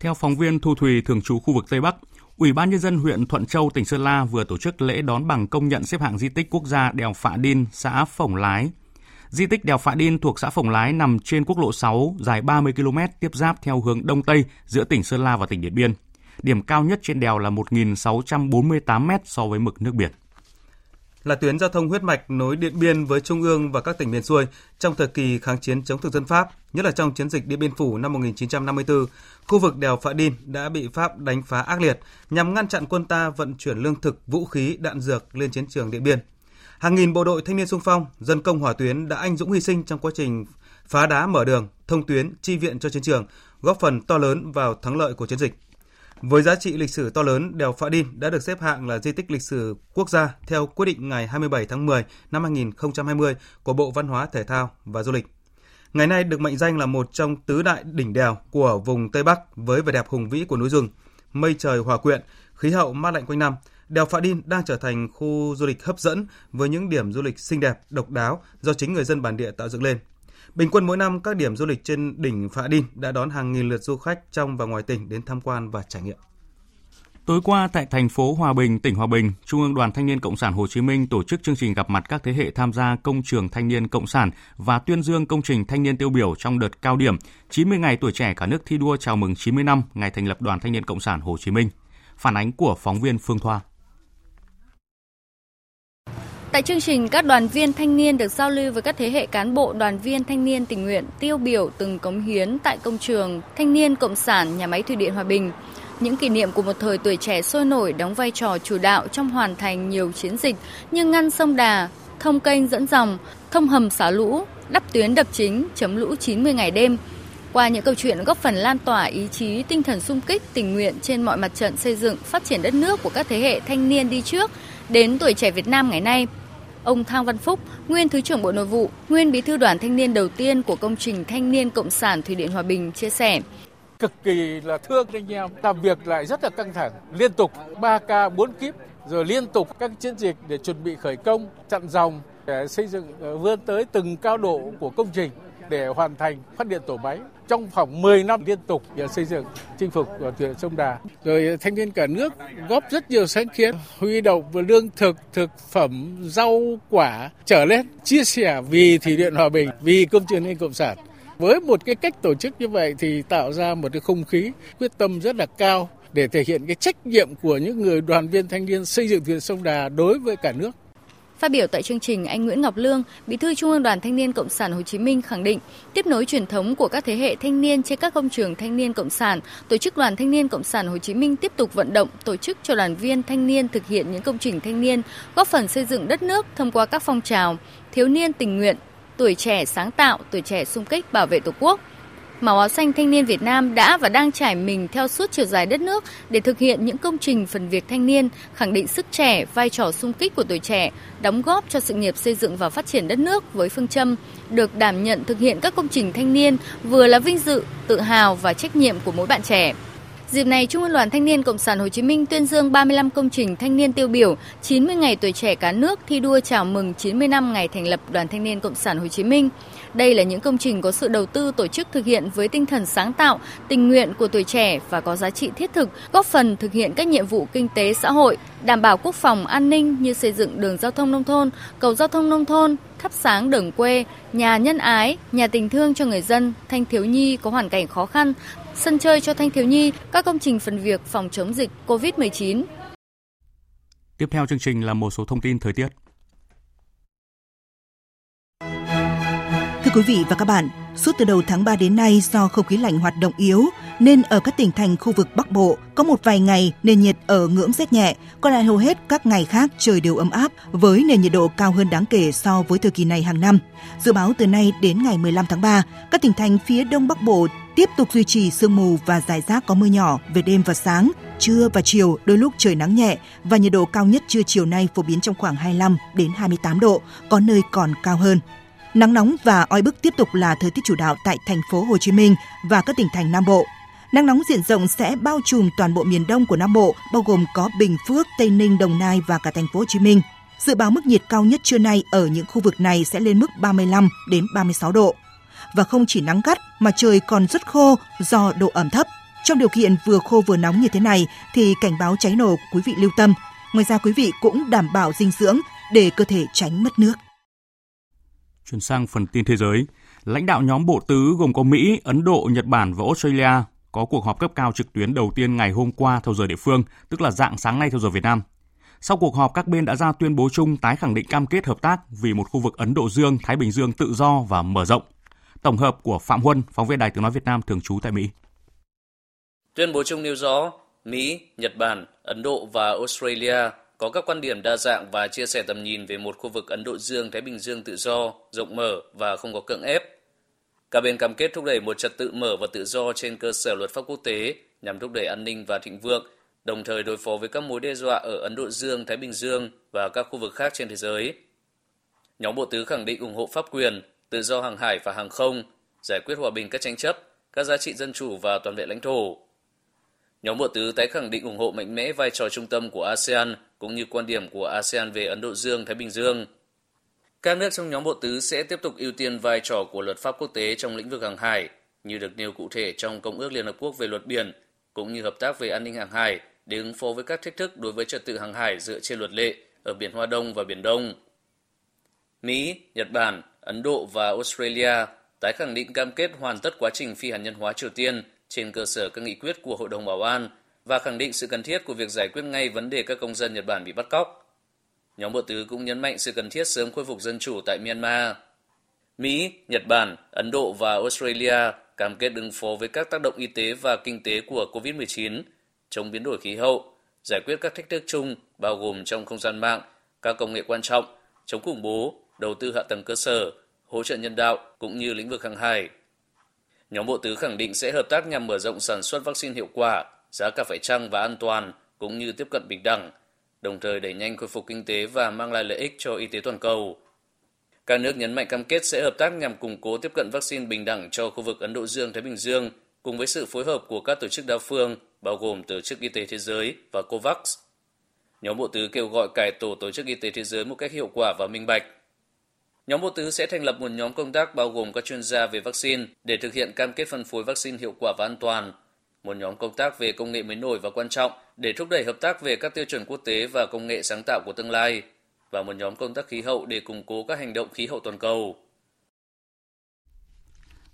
Theo phóng viên Thu Thùy thường trú khu vực Tây Bắc, Ủy ban nhân dân huyện Thuận Châu, tỉnh Sơn La vừa tổ chức lễ đón bằng công nhận xếp hạng di tích quốc gia đèo Phạ Đin, xã Phổng Lái. Di tích đèo Phạ Đin thuộc xã Phổng Lái nằm trên quốc lộ 6, dài 30 km tiếp giáp theo hướng đông tây giữa tỉnh Sơn La và tỉnh Điện Biên. Điểm cao nhất trên đèo là 1.648 m so với mực nước biển là tuyến giao thông huyết mạch nối Điện Biên với Trung ương và các tỉnh miền xuôi trong thời kỳ kháng chiến chống thực dân Pháp, nhất là trong chiến dịch Điện Biên Phủ năm 1954, khu vực đèo Phạ Đin đã bị Pháp đánh phá ác liệt nhằm ngăn chặn quân ta vận chuyển lương thực, vũ khí, đạn dược lên chiến trường Điện Biên. Hàng nghìn bộ đội thanh niên sung phong, dân công hỏa tuyến đã anh dũng hy sinh trong quá trình phá đá mở đường, thông tuyến, chi viện cho chiến trường, góp phần to lớn vào thắng lợi của chiến dịch. Với giá trị lịch sử to lớn, đèo Phạ Đin đã được xếp hạng là di tích lịch sử quốc gia theo quyết định ngày 27 tháng 10 năm 2020 của Bộ Văn hóa Thể thao và Du lịch. ngày nay được mệnh danh là một trong tứ đại đỉnh đèo của vùng Tây Bắc với vẻ đẹp hùng vĩ của núi rừng, mây trời hòa quyện, khí hậu mát lạnh quanh năm. Đèo Phạ Đin đang trở thành khu du lịch hấp dẫn với những điểm du lịch xinh đẹp, độc đáo do chính người dân bản địa tạo dựng lên. Bình quân mỗi năm các điểm du lịch trên đỉnh Phạ Đin đã đón hàng nghìn lượt du khách trong và ngoài tỉnh đến tham quan và trải nghiệm. Tối qua tại thành phố Hòa Bình, tỉnh Hòa Bình, Trung ương Đoàn Thanh niên Cộng sản Hồ Chí Minh tổ chức chương trình gặp mặt các thế hệ tham gia công trường thanh niên cộng sản và tuyên dương công trình thanh niên tiêu biểu trong đợt cao điểm 90 ngày tuổi trẻ cả nước thi đua chào mừng 90 năm ngày thành lập Đoàn Thanh niên Cộng sản Hồ Chí Minh. Phản ánh của phóng viên Phương Thoa. Tại chương trình, các đoàn viên thanh niên được giao lưu với các thế hệ cán bộ đoàn viên thanh niên tình nguyện tiêu biểu từng cống hiến tại công trường Thanh niên Cộng sản nhà máy thủy điện Hòa Bình. Những kỷ niệm của một thời tuổi trẻ sôi nổi đóng vai trò chủ đạo trong hoàn thành nhiều chiến dịch như ngăn sông Đà, thông kênh dẫn dòng, thông hầm xả lũ, đắp tuyến đập chính, chấm lũ 90 ngày đêm. Qua những câu chuyện góp phần lan tỏa ý chí, tinh thần sung kích, tình nguyện trên mọi mặt trận xây dựng, phát triển đất nước của các thế hệ thanh niên đi trước, đến tuổi trẻ Việt Nam ngày nay, ông Thang Văn Phúc, nguyên Thứ trưởng Bộ Nội vụ, nguyên Bí thư đoàn thanh niên đầu tiên của công trình Thanh niên Cộng sản Thủy điện Hòa Bình chia sẻ. Cực kỳ là thương anh em làm việc lại rất là căng thẳng liên tục 3 k 4 kíp rồi liên tục các chiến dịch để chuẩn bị khởi công chặn dòng để xây dựng ờ, vươn tới từng cao độ của công trình để hoàn thành phát điện tổ máy trong khoảng 10 năm liên tục để xây dựng chinh phục của thủy sông Đà. Rồi thanh niên cả nước góp rất nhiều sáng kiến, huy động và lương thực, thực phẩm, rau quả trở lên, chia sẻ vì thủy điện hòa bình, vì công trường liên cộng sản. Với một cái cách tổ chức như vậy thì tạo ra một cái không khí quyết tâm rất là cao để thể hiện cái trách nhiệm của những người đoàn viên thanh niên xây dựng thuyền sông Đà đối với cả nước. Phát biểu tại chương trình, anh Nguyễn Ngọc Lương, Bí thư Trung ương Đoàn Thanh niên Cộng sản Hồ Chí Minh khẳng định, tiếp nối truyền thống của các thế hệ thanh niên trên các công trường thanh niên cộng sản, tổ chức Đoàn Thanh niên Cộng sản Hồ Chí Minh tiếp tục vận động tổ chức cho đoàn viên thanh niên thực hiện những công trình thanh niên, góp phần xây dựng đất nước thông qua các phong trào thiếu niên tình nguyện, tuổi trẻ sáng tạo, tuổi trẻ sung kích bảo vệ Tổ quốc. Màu áo xanh thanh niên Việt Nam đã và đang trải mình theo suốt chiều dài đất nước để thực hiện những công trình phần việc thanh niên, khẳng định sức trẻ, vai trò sung kích của tuổi trẻ, đóng góp cho sự nghiệp xây dựng và phát triển đất nước với phương châm được đảm nhận thực hiện các công trình thanh niên vừa là vinh dự, tự hào và trách nhiệm của mỗi bạn trẻ. Dịp này, Trung ương Đoàn Thanh niên Cộng sản Hồ Chí Minh tuyên dương 35 công trình thanh niên tiêu biểu, 90 ngày tuổi trẻ cả nước thi đua chào mừng 90 năm ngày thành lập Đoàn Thanh niên Cộng sản Hồ Chí Minh. Đây là những công trình có sự đầu tư tổ chức thực hiện với tinh thần sáng tạo, tình nguyện của tuổi trẻ và có giá trị thiết thực, góp phần thực hiện các nhiệm vụ kinh tế xã hội, đảm bảo quốc phòng an ninh như xây dựng đường giao thông nông thôn, cầu giao thông nông thôn, thắp sáng đường quê, nhà nhân ái, nhà tình thương cho người dân, thanh thiếu nhi có hoàn cảnh khó khăn, sân chơi cho thanh thiếu nhi, các công trình phần việc phòng chống dịch COVID-19. Tiếp theo chương trình là một số thông tin thời tiết. Quý vị và các bạn, suốt từ đầu tháng 3 đến nay do không khí lạnh hoạt động yếu nên ở các tỉnh thành khu vực Bắc Bộ có một vài ngày nền nhiệt ở ngưỡng rét nhẹ, còn lại hầu hết các ngày khác trời đều ấm áp với nền nhiệt độ cao hơn đáng kể so với thời kỳ này hàng năm. Dự báo từ nay đến ngày 15 tháng 3, các tỉnh thành phía Đông Bắc Bộ tiếp tục duy trì sương mù và rải rác có mưa nhỏ về đêm và sáng, trưa và chiều đôi lúc trời nắng nhẹ và nhiệt độ cao nhất trưa chiều nay phổ biến trong khoảng 25 đến 28 độ, có nơi còn cao hơn. Nắng nóng và oi bức tiếp tục là thời tiết chủ đạo tại thành phố Hồ Chí Minh và các tỉnh thành Nam Bộ. Nắng nóng diện rộng sẽ bao trùm toàn bộ miền Đông của Nam Bộ, bao gồm có Bình Phước, Tây Ninh, Đồng Nai và cả thành phố Hồ Chí Minh. Dự báo mức nhiệt cao nhất trưa nay ở những khu vực này sẽ lên mức 35 đến 36 độ. Và không chỉ nắng gắt mà trời còn rất khô do độ ẩm thấp. Trong điều kiện vừa khô vừa nóng như thế này thì cảnh báo cháy nổ quý vị lưu tâm. Ngoài ra quý vị cũng đảm bảo dinh dưỡng để cơ thể tránh mất nước. Chuyển sang phần tin thế giới, lãnh đạo nhóm bộ tứ gồm có Mỹ, Ấn Độ, Nhật Bản và Australia có cuộc họp cấp cao trực tuyến đầu tiên ngày hôm qua theo giờ địa phương, tức là dạng sáng nay theo giờ Việt Nam. Sau cuộc họp, các bên đã ra tuyên bố chung tái khẳng định cam kết hợp tác vì một khu vực Ấn Độ Dương, Thái Bình Dương tự do và mở rộng. Tổng hợp của Phạm Huân, phóng viên Đài Tiếng Nói Việt Nam thường trú tại Mỹ. Tuyên bố chung nêu rõ, Mỹ, Nhật Bản, Ấn Độ và Australia có các quan điểm đa dạng và chia sẻ tầm nhìn về một khu vực Ấn Độ Dương-Thái Bình Dương tự do, rộng mở và không có cưỡng ép. Cả bên cam kết thúc đẩy một trật tự mở và tự do trên cơ sở luật pháp quốc tế nhằm thúc đẩy an ninh và thịnh vượng, đồng thời đối phó với các mối đe dọa ở Ấn Độ Dương, Thái Bình Dương và các khu vực khác trên thế giới. Nhóm bộ tứ khẳng định ủng hộ pháp quyền, tự do hàng hải và hàng không, giải quyết hòa bình các tranh chấp, các giá trị dân chủ và toàn vẹn lãnh thổ. Nhóm bộ tứ tái khẳng định ủng hộ mạnh mẽ vai trò trung tâm của ASEAN cũng như quan điểm của ASEAN về Ấn Độ Dương-Thái Bình Dương. Các nước trong nhóm bộ tứ sẽ tiếp tục ưu tiên vai trò của luật pháp quốc tế trong lĩnh vực hàng hải, như được nêu cụ thể trong Công ước Liên Hợp Quốc về luật biển, cũng như hợp tác về an ninh hàng hải để ứng phó với các thách thức đối với trật tự hàng hải dựa trên luật lệ ở Biển Hoa Đông và Biển Đông. Mỹ, Nhật Bản, Ấn Độ và Australia tái khẳng định cam kết hoàn tất quá trình phi hạt nhân hóa Triều Tiên trên cơ sở các nghị quyết của Hội đồng Bảo an và khẳng định sự cần thiết của việc giải quyết ngay vấn đề các công dân Nhật Bản bị bắt cóc. Nhóm bộ tứ cũng nhấn mạnh sự cần thiết sớm khôi phục dân chủ tại Myanmar. Mỹ, Nhật Bản, Ấn Độ và Australia cam kết ứng phó với các tác động y tế và kinh tế của COVID-19, chống biến đổi khí hậu, giải quyết các thách thức chung bao gồm trong không gian mạng, các công nghệ quan trọng, chống khủng bố, đầu tư hạ tầng cơ sở, hỗ trợ nhân đạo cũng như lĩnh vực hàng hải. Nhóm bộ tứ khẳng định sẽ hợp tác nhằm mở rộng sản xuất vaccine hiệu quả, giá cả phải chăng và an toàn cũng như tiếp cận bình đẳng, đồng thời đẩy nhanh khôi phục kinh tế và mang lại lợi ích cho y tế toàn cầu. Các nước nhấn mạnh cam kết sẽ hợp tác nhằm củng cố tiếp cận vaccine bình đẳng cho khu vực Ấn Độ Dương-Thái Bình Dương cùng với sự phối hợp của các tổ chức đa phương bao gồm Tổ chức Y tế Thế giới và COVAX. Nhóm bộ tứ kêu gọi cải tổ Tổ chức Y tế Thế giới một cách hiệu quả và minh bạch. Nhóm bộ tứ sẽ thành lập một nhóm công tác bao gồm các chuyên gia về vaccine để thực hiện cam kết phân phối vaccine hiệu quả và an toàn, một nhóm công tác về công nghệ mới nổi và quan trọng để thúc đẩy hợp tác về các tiêu chuẩn quốc tế và công nghệ sáng tạo của tương lai, và một nhóm công tác khí hậu để củng cố các hành động khí hậu toàn cầu.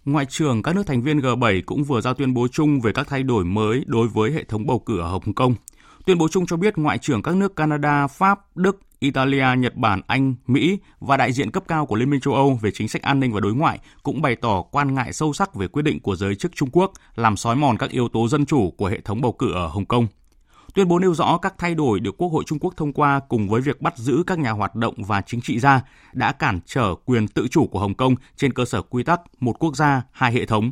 Ngoại trưởng các nước thành viên G7 cũng vừa ra tuyên bố chung về các thay đổi mới đối với hệ thống bầu cử ở Hồng Kông. Tuyên bố chung cho biết ngoại trưởng các nước Canada, Pháp, Đức, Italia, Nhật Bản, Anh, Mỹ và đại diện cấp cao của Liên minh châu Âu về chính sách an ninh và đối ngoại cũng bày tỏ quan ngại sâu sắc về quyết định của giới chức Trung Quốc làm sói mòn các yếu tố dân chủ của hệ thống bầu cử ở Hồng Kông. Tuyên bố nêu rõ các thay đổi được Quốc hội Trung Quốc thông qua cùng với việc bắt giữ các nhà hoạt động và chính trị gia đã cản trở quyền tự chủ của Hồng Kông trên cơ sở quy tắc một quốc gia, hai hệ thống.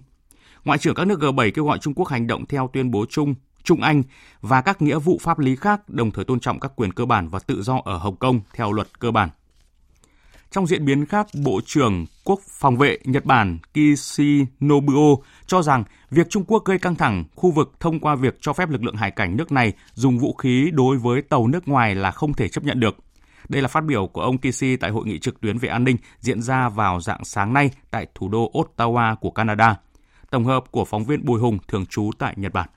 Ngoại trưởng các nước G7 kêu gọi Trung Quốc hành động theo tuyên bố chung Trung Anh và các nghĩa vụ pháp lý khác đồng thời tôn trọng các quyền cơ bản và tự do ở Hồng Kông theo luật cơ bản. Trong diễn biến khác, Bộ trưởng Quốc phòng vệ Nhật Bản Kishinobuo cho rằng việc Trung Quốc gây căng thẳng khu vực thông qua việc cho phép lực lượng hải cảnh nước này dùng vũ khí đối với tàu nước ngoài là không thể chấp nhận được. Đây là phát biểu của ông Kishi tại hội nghị trực tuyến về an ninh diễn ra vào dạng sáng nay tại thủ đô Ottawa của Canada. Tổng hợp của phóng viên Bùi Hùng thường trú tại Nhật Bản.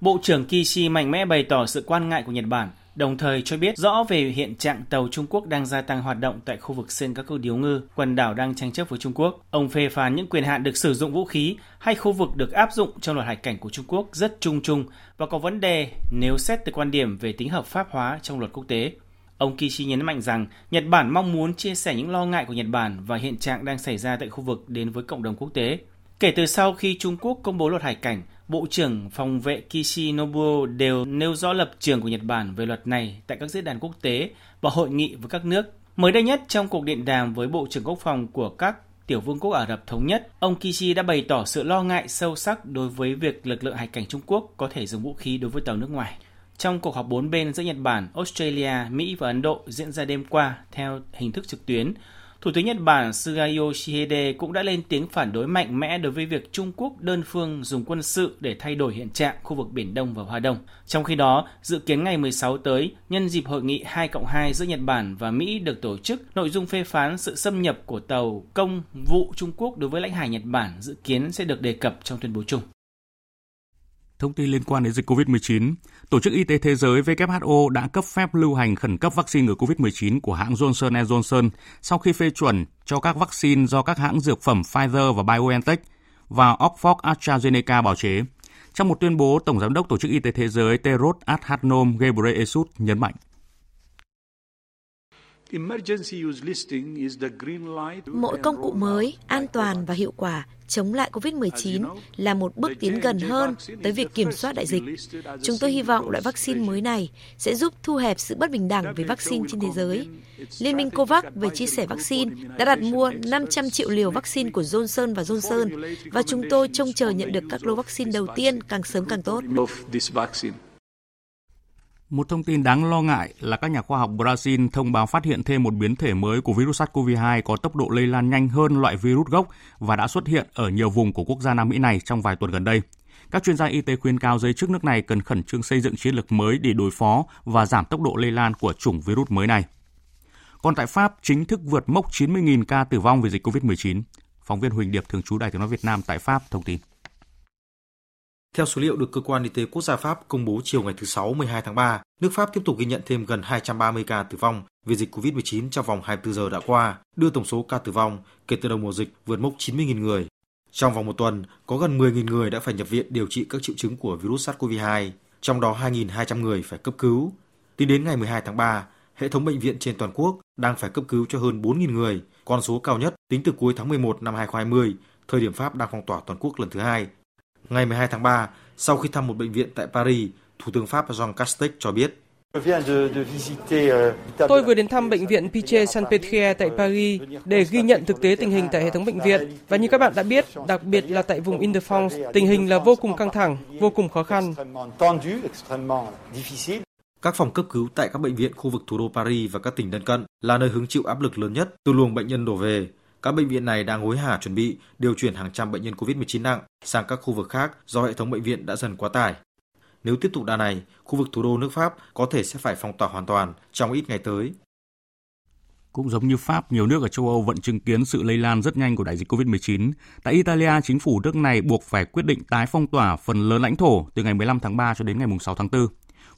Bộ trưởng Kishi mạnh mẽ bày tỏ sự quan ngại của Nhật Bản, đồng thời cho biết rõ về hiện trạng tàu Trung Quốc đang gia tăng hoạt động tại khu vực Senkaku Điếu Ngư, quần đảo đang tranh chấp với Trung Quốc. Ông phê phán những quyền hạn được sử dụng vũ khí hay khu vực được áp dụng trong luật hải cảnh của Trung Quốc rất chung chung và có vấn đề nếu xét từ quan điểm về tính hợp pháp hóa trong luật quốc tế. Ông Kishi nhấn mạnh rằng Nhật Bản mong muốn chia sẻ những lo ngại của Nhật Bản và hiện trạng đang xảy ra tại khu vực đến với cộng đồng quốc tế. Kể từ sau khi Trung Quốc công bố luật hải cảnh, Bộ trưởng phòng vệ Kishi Nobuo đều nêu rõ lập trường của Nhật Bản về luật này tại các diễn đàn quốc tế và hội nghị với các nước. Mới đây nhất trong cuộc điện đàm với Bộ trưởng Quốc phòng của các tiểu vương quốc Ả Rập Thống Nhất, ông Kishi đã bày tỏ sự lo ngại sâu sắc đối với việc lực lượng hải cảnh Trung Quốc có thể dùng vũ khí đối với tàu nước ngoài. Trong cuộc họp bốn bên giữa Nhật Bản, Australia, Mỹ và Ấn Độ diễn ra đêm qua theo hình thức trực tuyến, Thủ tướng Nhật Bản Suga Yoshihide cũng đã lên tiếng phản đối mạnh mẽ đối với việc Trung Quốc đơn phương dùng quân sự để thay đổi hiện trạng khu vực Biển Đông và Hoa Đông. Trong khi đó, dự kiến ngày 16 tới, nhân dịp hội nghị 2 cộng 2 giữa Nhật Bản và Mỹ được tổ chức, nội dung phê phán sự xâm nhập của tàu công vụ Trung Quốc đối với lãnh hải Nhật Bản dự kiến sẽ được đề cập trong tuyên bố chung. Thông tin liên quan đến dịch COVID-19, Tổ chức Y tế Thế giới WHO đã cấp phép lưu hành khẩn cấp vaccine ngừa COVID-19 của hãng Johnson Johnson sau khi phê chuẩn cho các vaccine do các hãng dược phẩm Pfizer và BioNTech và Oxford AstraZeneca bảo chế. Trong một tuyên bố, Tổng Giám đốc Tổ chức Y tế Thế giới Tedros Adhanom Ghebreyesus nhấn mạnh. Mỗi công cụ mới, an toàn và hiệu quả chống lại COVID-19 là một bước tiến gần hơn tới việc kiểm soát đại dịch. Chúng tôi hy vọng loại vaccine mới này sẽ giúp thu hẹp sự bất bình đẳng về vaccine trên thế giới. Liên minh COVAX về chia sẻ vaccine đã đặt mua 500 triệu liều vaccine của Johnson và Johnson và chúng tôi trông chờ nhận được các lô vaccine đầu tiên càng sớm càng tốt. Một thông tin đáng lo ngại là các nhà khoa học Brazil thông báo phát hiện thêm một biến thể mới của virus SARS-CoV-2 có tốc độ lây lan nhanh hơn loại virus gốc và đã xuất hiện ở nhiều vùng của quốc gia Nam Mỹ này trong vài tuần gần đây. Các chuyên gia y tế khuyên cao giới chức nước này cần khẩn trương xây dựng chiến lược mới để đối phó và giảm tốc độ lây lan của chủng virus mới này. Còn tại Pháp, chính thức vượt mốc 90.000 ca tử vong vì dịch COVID-19. Phóng viên Huỳnh Điệp thường trú Đài tiếng nói Việt Nam tại Pháp thông tin. Theo số liệu được Cơ quan Y tế Quốc gia Pháp công bố chiều ngày thứ Sáu 12 tháng 3, nước Pháp tiếp tục ghi nhận thêm gần 230 ca tử vong vì dịch COVID-19 trong vòng 24 giờ đã qua, đưa tổng số ca tử vong kể từ đầu mùa dịch vượt mốc 90.000 người. Trong vòng một tuần, có gần 10.000 người đã phải nhập viện điều trị các triệu chứng của virus SARS-CoV-2, trong đó 2.200 người phải cấp cứu. Tính đến ngày 12 tháng 3, hệ thống bệnh viện trên toàn quốc đang phải cấp cứu cho hơn 4.000 người, con số cao nhất tính từ cuối tháng 11 năm 2020, thời điểm Pháp đang phong tỏa toàn quốc lần thứ hai. Ngày 12 tháng 3, sau khi thăm một bệnh viện tại Paris, Thủ tướng Pháp Jean Castex cho biết Tôi vừa đến thăm bệnh viện Piche Saint-Pétri tại Paris để ghi nhận thực tế tình hình tại hệ thống bệnh viện. Và như các bạn đã biết, đặc biệt là tại vùng Ile-de-France, tình hình là vô cùng căng thẳng, vô cùng khó khăn. Các phòng cấp cứu tại các bệnh viện khu vực thủ đô Paris và các tỉnh lân cận là nơi hứng chịu áp lực lớn nhất từ luồng bệnh nhân đổ về. Các bệnh viện này đang hối hả chuẩn bị điều chuyển hàng trăm bệnh nhân COVID-19 nặng sang các khu vực khác do hệ thống bệnh viện đã dần quá tải. Nếu tiếp tục đà này, khu vực thủ đô nước Pháp có thể sẽ phải phong tỏa hoàn toàn trong ít ngày tới. Cũng giống như Pháp, nhiều nước ở châu Âu vẫn chứng kiến sự lây lan rất nhanh của đại dịch COVID-19. Tại Italia, chính phủ nước này buộc phải quyết định tái phong tỏa phần lớn lãnh thổ từ ngày 15 tháng 3 cho đến ngày 6 tháng 4.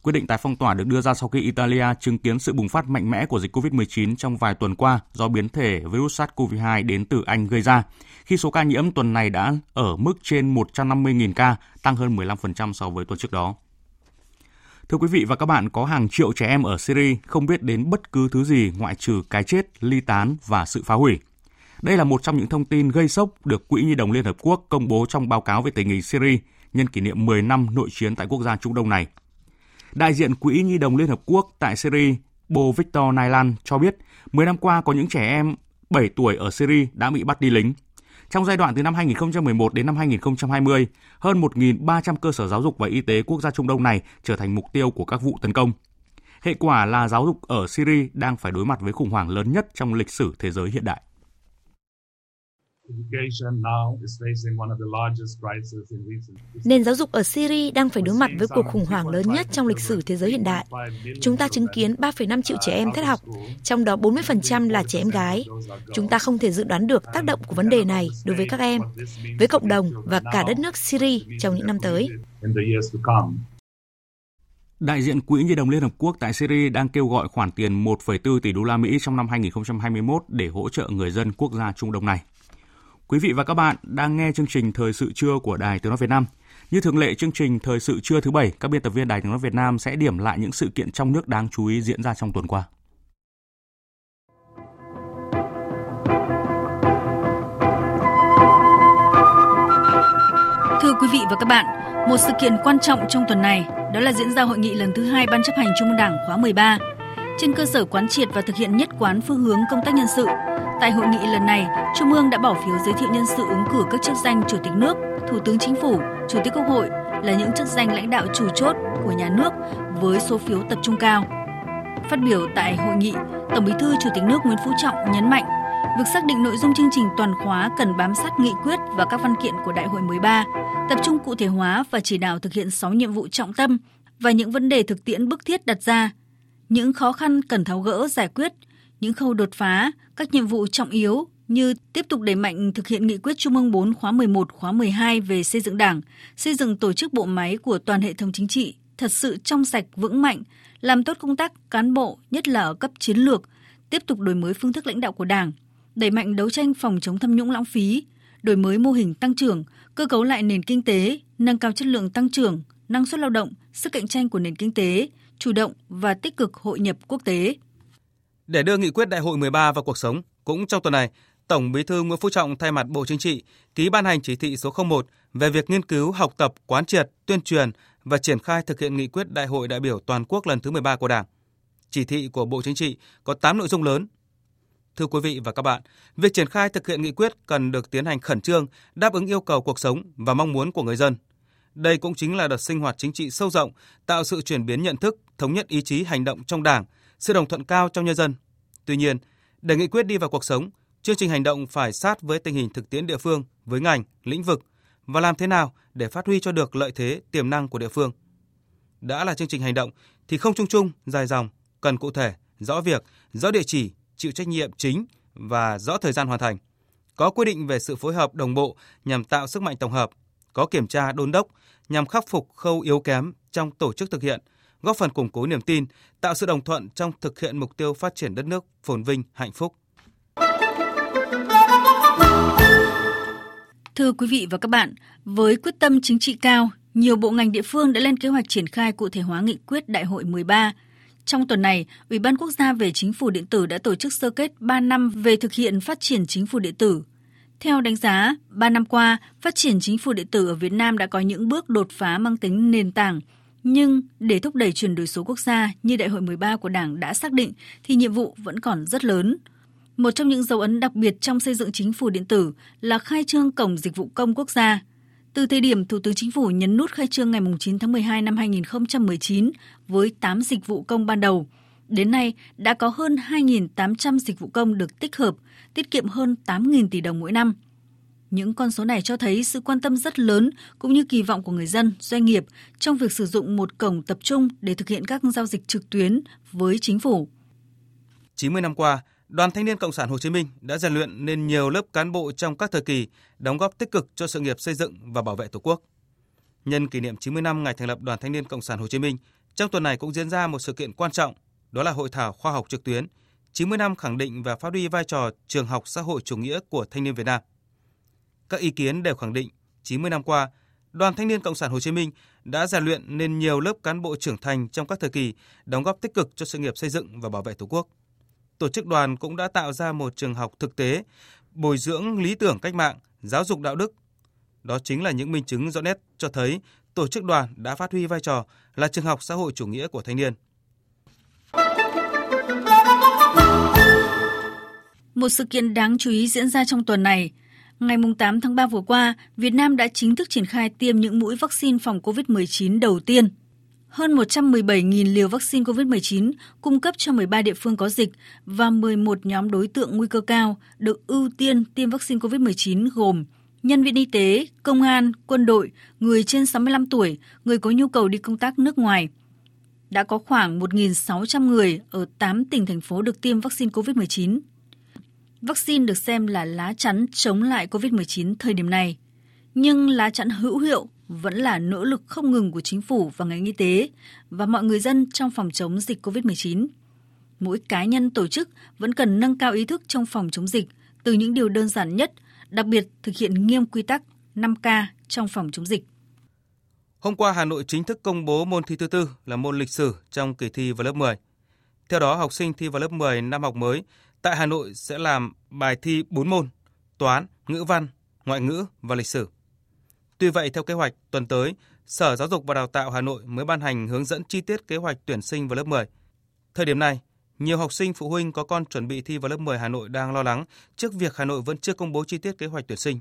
Quyết định tái phong tỏa được đưa ra sau khi Italia chứng kiến sự bùng phát mạnh mẽ của dịch COVID-19 trong vài tuần qua do biến thể virus SARS-CoV-2 đến từ Anh gây ra, khi số ca nhiễm tuần này đã ở mức trên 150.000 ca, tăng hơn 15% so với tuần trước đó. Thưa quý vị và các bạn, có hàng triệu trẻ em ở Syria không biết đến bất cứ thứ gì ngoại trừ cái chết, ly tán và sự phá hủy. Đây là một trong những thông tin gây sốc được Quỹ Nhi đồng Liên Hợp Quốc công bố trong báo cáo về tình hình Syria nhân kỷ niệm 10 năm nội chiến tại quốc gia Trung Đông này. Đại diện Quỹ Nhi đồng Liên Hợp Quốc tại Syria, Bo Victor Nailan cho biết, 10 năm qua có những trẻ em 7 tuổi ở Syria đã bị bắt đi lính. Trong giai đoạn từ năm 2011 đến năm 2020, hơn 1.300 cơ sở giáo dục và y tế quốc gia Trung Đông này trở thành mục tiêu của các vụ tấn công. Hệ quả là giáo dục ở Syria đang phải đối mặt với khủng hoảng lớn nhất trong lịch sử thế giới hiện đại. Nền giáo dục ở Syria đang phải đối mặt với cuộc khủng hoảng lớn nhất trong lịch sử thế giới hiện đại. Chúng ta chứng kiến 3,5 triệu trẻ em thất học, trong đó 40% là trẻ em gái. Chúng ta không thể dự đoán được tác động của vấn đề này đối với các em, với cộng đồng và cả đất nước Syria trong những năm tới. Đại diện Quỹ Nhi đồng Liên Hợp Quốc tại Syria đang kêu gọi khoản tiền 1,4 tỷ đô la Mỹ trong năm 2021 để hỗ trợ người dân quốc gia Trung Đông này. Quý vị và các bạn đang nghe chương trình Thời sự trưa của Đài Tiếng nói Việt Nam. Như thường lệ chương trình Thời sự trưa thứ bảy, các biên tập viên Đài Tiếng nói Việt Nam sẽ điểm lại những sự kiện trong nước đáng chú ý diễn ra trong tuần qua. Thưa quý vị và các bạn, một sự kiện quan trọng trong tuần này đó là diễn ra hội nghị lần thứ hai Ban chấp hành Trung ương Đảng khóa 13. Trên cơ sở quán triệt và thực hiện nhất quán phương hướng công tác nhân sự, Tại hội nghị lần này, Trung ương đã bỏ phiếu giới thiệu nhân sự ứng cử các chức danh Chủ tịch nước, Thủ tướng Chính phủ, Chủ tịch Quốc hội là những chức danh lãnh đạo chủ chốt của nhà nước với số phiếu tập trung cao. Phát biểu tại hội nghị, Tổng Bí thư Chủ tịch nước Nguyễn Phú Trọng nhấn mạnh, việc xác định nội dung chương trình toàn khóa cần bám sát nghị quyết và các văn kiện của Đại hội 13, tập trung cụ thể hóa và chỉ đạo thực hiện 6 nhiệm vụ trọng tâm và những vấn đề thực tiễn bức thiết đặt ra, những khó khăn cần tháo gỡ giải quyết – những khâu đột phá, các nhiệm vụ trọng yếu như tiếp tục đẩy mạnh thực hiện nghị quyết Trung ương 4 khóa 11, khóa 12 về xây dựng Đảng, xây dựng tổ chức bộ máy của toàn hệ thống chính trị thật sự trong sạch vững mạnh, làm tốt công tác cán bộ, nhất là ở cấp chiến lược, tiếp tục đổi mới phương thức lãnh đạo của Đảng, đẩy mạnh đấu tranh phòng chống tham nhũng lãng phí, đổi mới mô hình tăng trưởng, cơ cấu lại nền kinh tế, nâng cao chất lượng tăng trưởng, năng suất lao động, sức cạnh tranh của nền kinh tế, chủ động và tích cực hội nhập quốc tế. Để đưa nghị quyết đại hội 13 vào cuộc sống, cũng trong tuần này, Tổng Bí thư Nguyễn Phú Trọng thay mặt Bộ Chính trị ký ban hành chỉ thị số 01 về việc nghiên cứu, học tập, quán triệt, tuyên truyền và triển khai thực hiện nghị quyết Đại hội đại biểu toàn quốc lần thứ 13 của Đảng. Chỉ thị của Bộ Chính trị có 8 nội dung lớn. Thưa quý vị và các bạn, việc triển khai thực hiện nghị quyết cần được tiến hành khẩn trương, đáp ứng yêu cầu cuộc sống và mong muốn của người dân. Đây cũng chính là đợt sinh hoạt chính trị sâu rộng, tạo sự chuyển biến nhận thức, thống nhất ý chí hành động trong Đảng, sự đồng thuận cao trong nhân dân. Tuy nhiên, để nghị quyết đi vào cuộc sống, chương trình hành động phải sát với tình hình thực tiễn địa phương, với ngành, lĩnh vực và làm thế nào để phát huy cho được lợi thế, tiềm năng của địa phương. Đã là chương trình hành động thì không chung chung, dài dòng, cần cụ thể, rõ việc, rõ địa chỉ, chịu trách nhiệm chính và rõ thời gian hoàn thành. Có quy định về sự phối hợp đồng bộ nhằm tạo sức mạnh tổng hợp, có kiểm tra đôn đốc nhằm khắc phục khâu yếu kém trong tổ chức thực hiện, góp phần củng cố niềm tin, tạo sự đồng thuận trong thực hiện mục tiêu phát triển đất nước phồn vinh, hạnh phúc. Thưa quý vị và các bạn, với quyết tâm chính trị cao, nhiều bộ ngành địa phương đã lên kế hoạch triển khai cụ thể hóa nghị quyết Đại hội 13. Trong tuần này, Ủy ban Quốc gia về Chính phủ điện tử đã tổ chức sơ kết 3 năm về thực hiện phát triển chính phủ điện tử. Theo đánh giá, 3 năm qua, phát triển chính phủ điện tử ở Việt Nam đã có những bước đột phá mang tính nền tảng, nhưng để thúc đẩy chuyển đổi số quốc gia như Đại hội 13 của Đảng đã xác định thì nhiệm vụ vẫn còn rất lớn. Một trong những dấu ấn đặc biệt trong xây dựng chính phủ điện tử là khai trương Cổng Dịch vụ Công Quốc gia. Từ thời điểm Thủ tướng Chính phủ nhấn nút khai trương ngày 9 tháng 12 năm 2019 với 8 dịch vụ công ban đầu, đến nay đã có hơn 2.800 dịch vụ công được tích hợp, tiết kiệm hơn 8.000 tỷ đồng mỗi năm. Những con số này cho thấy sự quan tâm rất lớn cũng như kỳ vọng của người dân, doanh nghiệp trong việc sử dụng một cổng tập trung để thực hiện các giao dịch trực tuyến với chính phủ. 90 năm qua, Đoàn Thanh niên Cộng sản Hồ Chí Minh đã rèn luyện nên nhiều lớp cán bộ trong các thời kỳ, đóng góp tích cực cho sự nghiệp xây dựng và bảo vệ Tổ quốc. Nhân kỷ niệm 90 năm ngày thành lập Đoàn Thanh niên Cộng sản Hồ Chí Minh, trong tuần này cũng diễn ra một sự kiện quan trọng, đó là hội thảo khoa học trực tuyến 90 năm khẳng định và phát huy vai trò trường học xã hội chủ nghĩa của thanh niên Việt Nam. Các ý kiến đều khẳng định 90 năm qua, Đoàn Thanh niên Cộng sản Hồ Chí Minh đã rèn luyện nên nhiều lớp cán bộ trưởng thành trong các thời kỳ, đóng góp tích cực cho sự nghiệp xây dựng và bảo vệ Tổ quốc tổ chức đoàn cũng đã tạo ra một trường học thực tế, bồi dưỡng lý tưởng cách mạng, giáo dục đạo đức. Đó chính là những minh chứng rõ nét cho thấy tổ chức đoàn đã phát huy vai trò là trường học xã hội chủ nghĩa của thanh niên. Một sự kiện đáng chú ý diễn ra trong tuần này. Ngày 8 tháng 3 vừa qua, Việt Nam đã chính thức triển khai tiêm những mũi vaccine phòng COVID-19 đầu tiên hơn 117.000 liều vaccine COVID-19 cung cấp cho 13 địa phương có dịch và 11 nhóm đối tượng nguy cơ cao được ưu tiên tiêm vaccine COVID-19 gồm nhân viên y tế, công an, quân đội, người trên 65 tuổi, người có nhu cầu đi công tác nước ngoài. Đã có khoảng 1.600 người ở 8 tỉnh thành phố được tiêm vaccine COVID-19. Vaccine được xem là lá chắn chống lại COVID-19 thời điểm này. Nhưng lá chắn hữu hiệu vẫn là nỗ lực không ngừng của chính phủ và ngành y tế và mọi người dân trong phòng chống dịch COVID-19. Mỗi cá nhân tổ chức vẫn cần nâng cao ý thức trong phòng chống dịch từ những điều đơn giản nhất, đặc biệt thực hiện nghiêm quy tắc 5K trong phòng chống dịch. Hôm qua Hà Nội chính thức công bố môn thi thứ tư là môn lịch sử trong kỳ thi vào lớp 10. Theo đó, học sinh thi vào lớp 10 năm học mới tại Hà Nội sẽ làm bài thi 4 môn: toán, ngữ văn, ngoại ngữ và lịch sử. Tuy vậy, theo kế hoạch, tuần tới, Sở Giáo dục và Đào tạo Hà Nội mới ban hành hướng dẫn chi tiết kế hoạch tuyển sinh vào lớp 10. Thời điểm này, nhiều học sinh phụ huynh có con chuẩn bị thi vào lớp 10 Hà Nội đang lo lắng trước việc Hà Nội vẫn chưa công bố chi tiết kế hoạch tuyển sinh.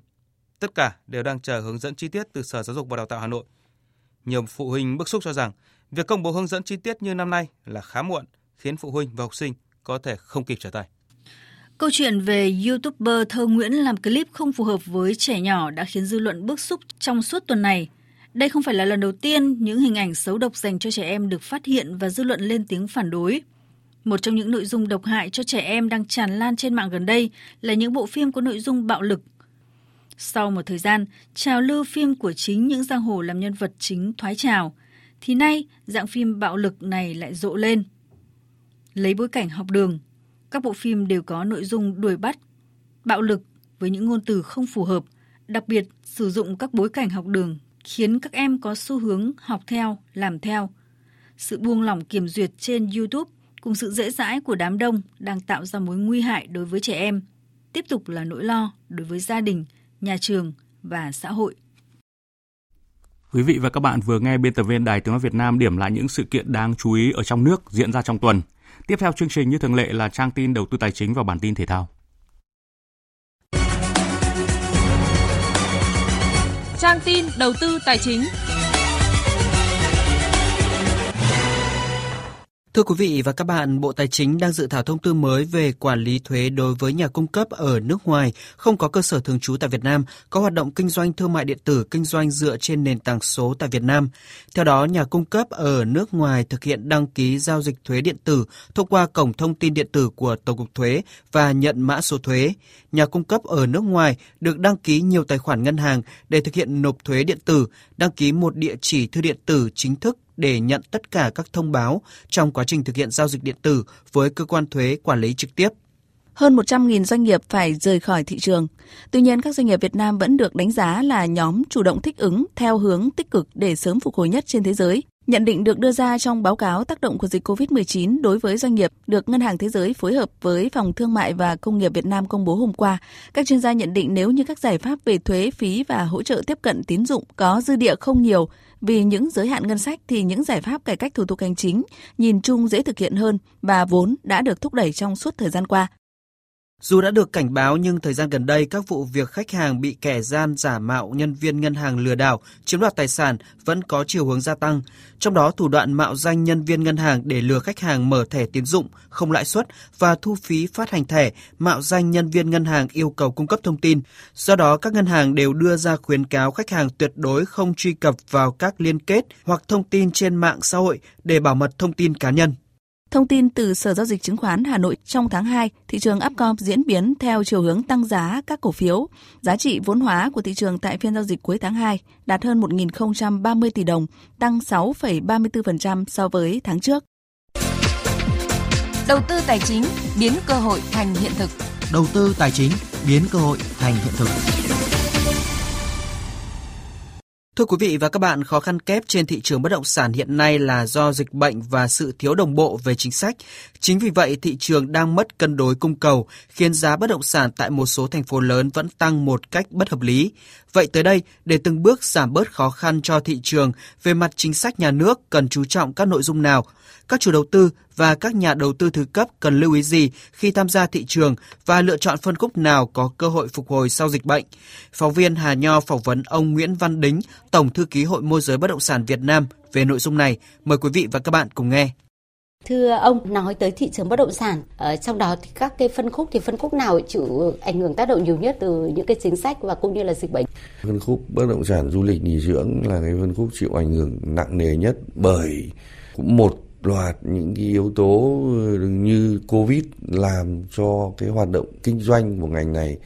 Tất cả đều đang chờ hướng dẫn chi tiết từ Sở Giáo dục và Đào tạo Hà Nội. Nhiều phụ huynh bức xúc cho rằng việc công bố hướng dẫn chi tiết như năm nay là khá muộn, khiến phụ huynh và học sinh có thể không kịp trở tay. Câu chuyện về YouTuber Thơ Nguyễn làm clip không phù hợp với trẻ nhỏ đã khiến dư luận bức xúc trong suốt tuần này. Đây không phải là lần đầu tiên những hình ảnh xấu độc dành cho trẻ em được phát hiện và dư luận lên tiếng phản đối. Một trong những nội dung độc hại cho trẻ em đang tràn lan trên mạng gần đây là những bộ phim có nội dung bạo lực. Sau một thời gian, trào lưu phim của chính những giang hồ làm nhân vật chính thoái trào, thì nay dạng phim bạo lực này lại rộ lên. Lấy bối cảnh học đường, các bộ phim đều có nội dung đuổi bắt, bạo lực với những ngôn từ không phù hợp, đặc biệt sử dụng các bối cảnh học đường khiến các em có xu hướng học theo, làm theo. Sự buông lỏng kiểm duyệt trên YouTube cùng sự dễ dãi của đám đông đang tạo ra mối nguy hại đối với trẻ em, tiếp tục là nỗi lo đối với gia đình, nhà trường và xã hội. Quý vị và các bạn vừa nghe biên tập viên Đài Tiếng nói Việt Nam điểm lại những sự kiện đáng chú ý ở trong nước diễn ra trong tuần. Tiếp theo chương trình như thường lệ là trang tin đầu tư tài chính và bản tin thể thao. Trang tin đầu tư tài chính. Thưa quý vị và các bạn, Bộ Tài chính đang dự thảo thông tư mới về quản lý thuế đối với nhà cung cấp ở nước ngoài không có cơ sở thường trú tại Việt Nam, có hoạt động kinh doanh thương mại điện tử kinh doanh dựa trên nền tảng số tại Việt Nam. Theo đó, nhà cung cấp ở nước ngoài thực hiện đăng ký giao dịch thuế điện tử thông qua cổng thông tin điện tử của Tổng cục Thuế và nhận mã số thuế. Nhà cung cấp ở nước ngoài được đăng ký nhiều tài khoản ngân hàng để thực hiện nộp thuế điện tử, đăng ký một địa chỉ thư điện tử chính thức để nhận tất cả các thông báo trong quá trình thực hiện giao dịch điện tử với cơ quan thuế quản lý trực tiếp. Hơn 100.000 doanh nghiệp phải rời khỏi thị trường. Tuy nhiên, các doanh nghiệp Việt Nam vẫn được đánh giá là nhóm chủ động thích ứng theo hướng tích cực để sớm phục hồi nhất trên thế giới. Nhận định được đưa ra trong báo cáo tác động của dịch COVID-19 đối với doanh nghiệp được Ngân hàng Thế giới phối hợp với Phòng Thương mại và Công nghiệp Việt Nam công bố hôm qua. Các chuyên gia nhận định nếu như các giải pháp về thuế, phí và hỗ trợ tiếp cận tín dụng có dư địa không nhiều, vì những giới hạn ngân sách thì những giải pháp cải cách thủ tục hành chính nhìn chung dễ thực hiện hơn và vốn đã được thúc đẩy trong suốt thời gian qua. Dù đã được cảnh báo nhưng thời gian gần đây các vụ việc khách hàng bị kẻ gian giả mạo nhân viên ngân hàng lừa đảo, chiếm đoạt tài sản vẫn có chiều hướng gia tăng. Trong đó thủ đoạn mạo danh nhân viên ngân hàng để lừa khách hàng mở thẻ tín dụng không lãi suất và thu phí phát hành thẻ, mạo danh nhân viên ngân hàng yêu cầu cung cấp thông tin. Do đó các ngân hàng đều đưa ra khuyến cáo khách hàng tuyệt đối không truy cập vào các liên kết hoặc thông tin trên mạng xã hội để bảo mật thông tin cá nhân. Thông tin từ Sở Giao dịch Chứng khoán Hà Nội trong tháng 2, thị trường Upcom diễn biến theo chiều hướng tăng giá các cổ phiếu. Giá trị vốn hóa của thị trường tại phiên giao dịch cuối tháng 2 đạt hơn 1.030 tỷ đồng, tăng 6,34% so với tháng trước. Đầu tư tài chính biến cơ hội thành hiện thực. Đầu tư tài chính biến cơ hội thành hiện thực. Thưa quý vị và các bạn, khó khăn kép trên thị trường bất động sản hiện nay là do dịch bệnh và sự thiếu đồng bộ về chính sách. Chính vì vậy, thị trường đang mất cân đối cung cầu, khiến giá bất động sản tại một số thành phố lớn vẫn tăng một cách bất hợp lý. Vậy tới đây, để từng bước giảm bớt khó khăn cho thị trường, về mặt chính sách nhà nước cần chú trọng các nội dung nào? Các chủ đầu tư và các nhà đầu tư thứ cấp cần lưu ý gì khi tham gia thị trường và lựa chọn phân khúc nào có cơ hội phục hồi sau dịch bệnh? Phóng viên Hà Nho phỏng vấn ông Nguyễn Văn Đính, Tổng thư ký Hội môi giới bất động sản Việt Nam về nội dung này. Mời quý vị và các bạn cùng nghe. Thưa ông, nói tới thị trường bất động sản, ở trong đó thì các cái phân khúc thì phân khúc nào chịu ảnh hưởng tác động nhiều nhất từ những cái chính sách và cũng như là dịch bệnh? Phân khúc bất động sản du lịch nghỉ dưỡng là cái phân khúc chịu ảnh hưởng nặng nề nhất bởi cũng một loạt những cái yếu tố ờ, như Covid làm cho cái hoạt động kinh doanh của ngành này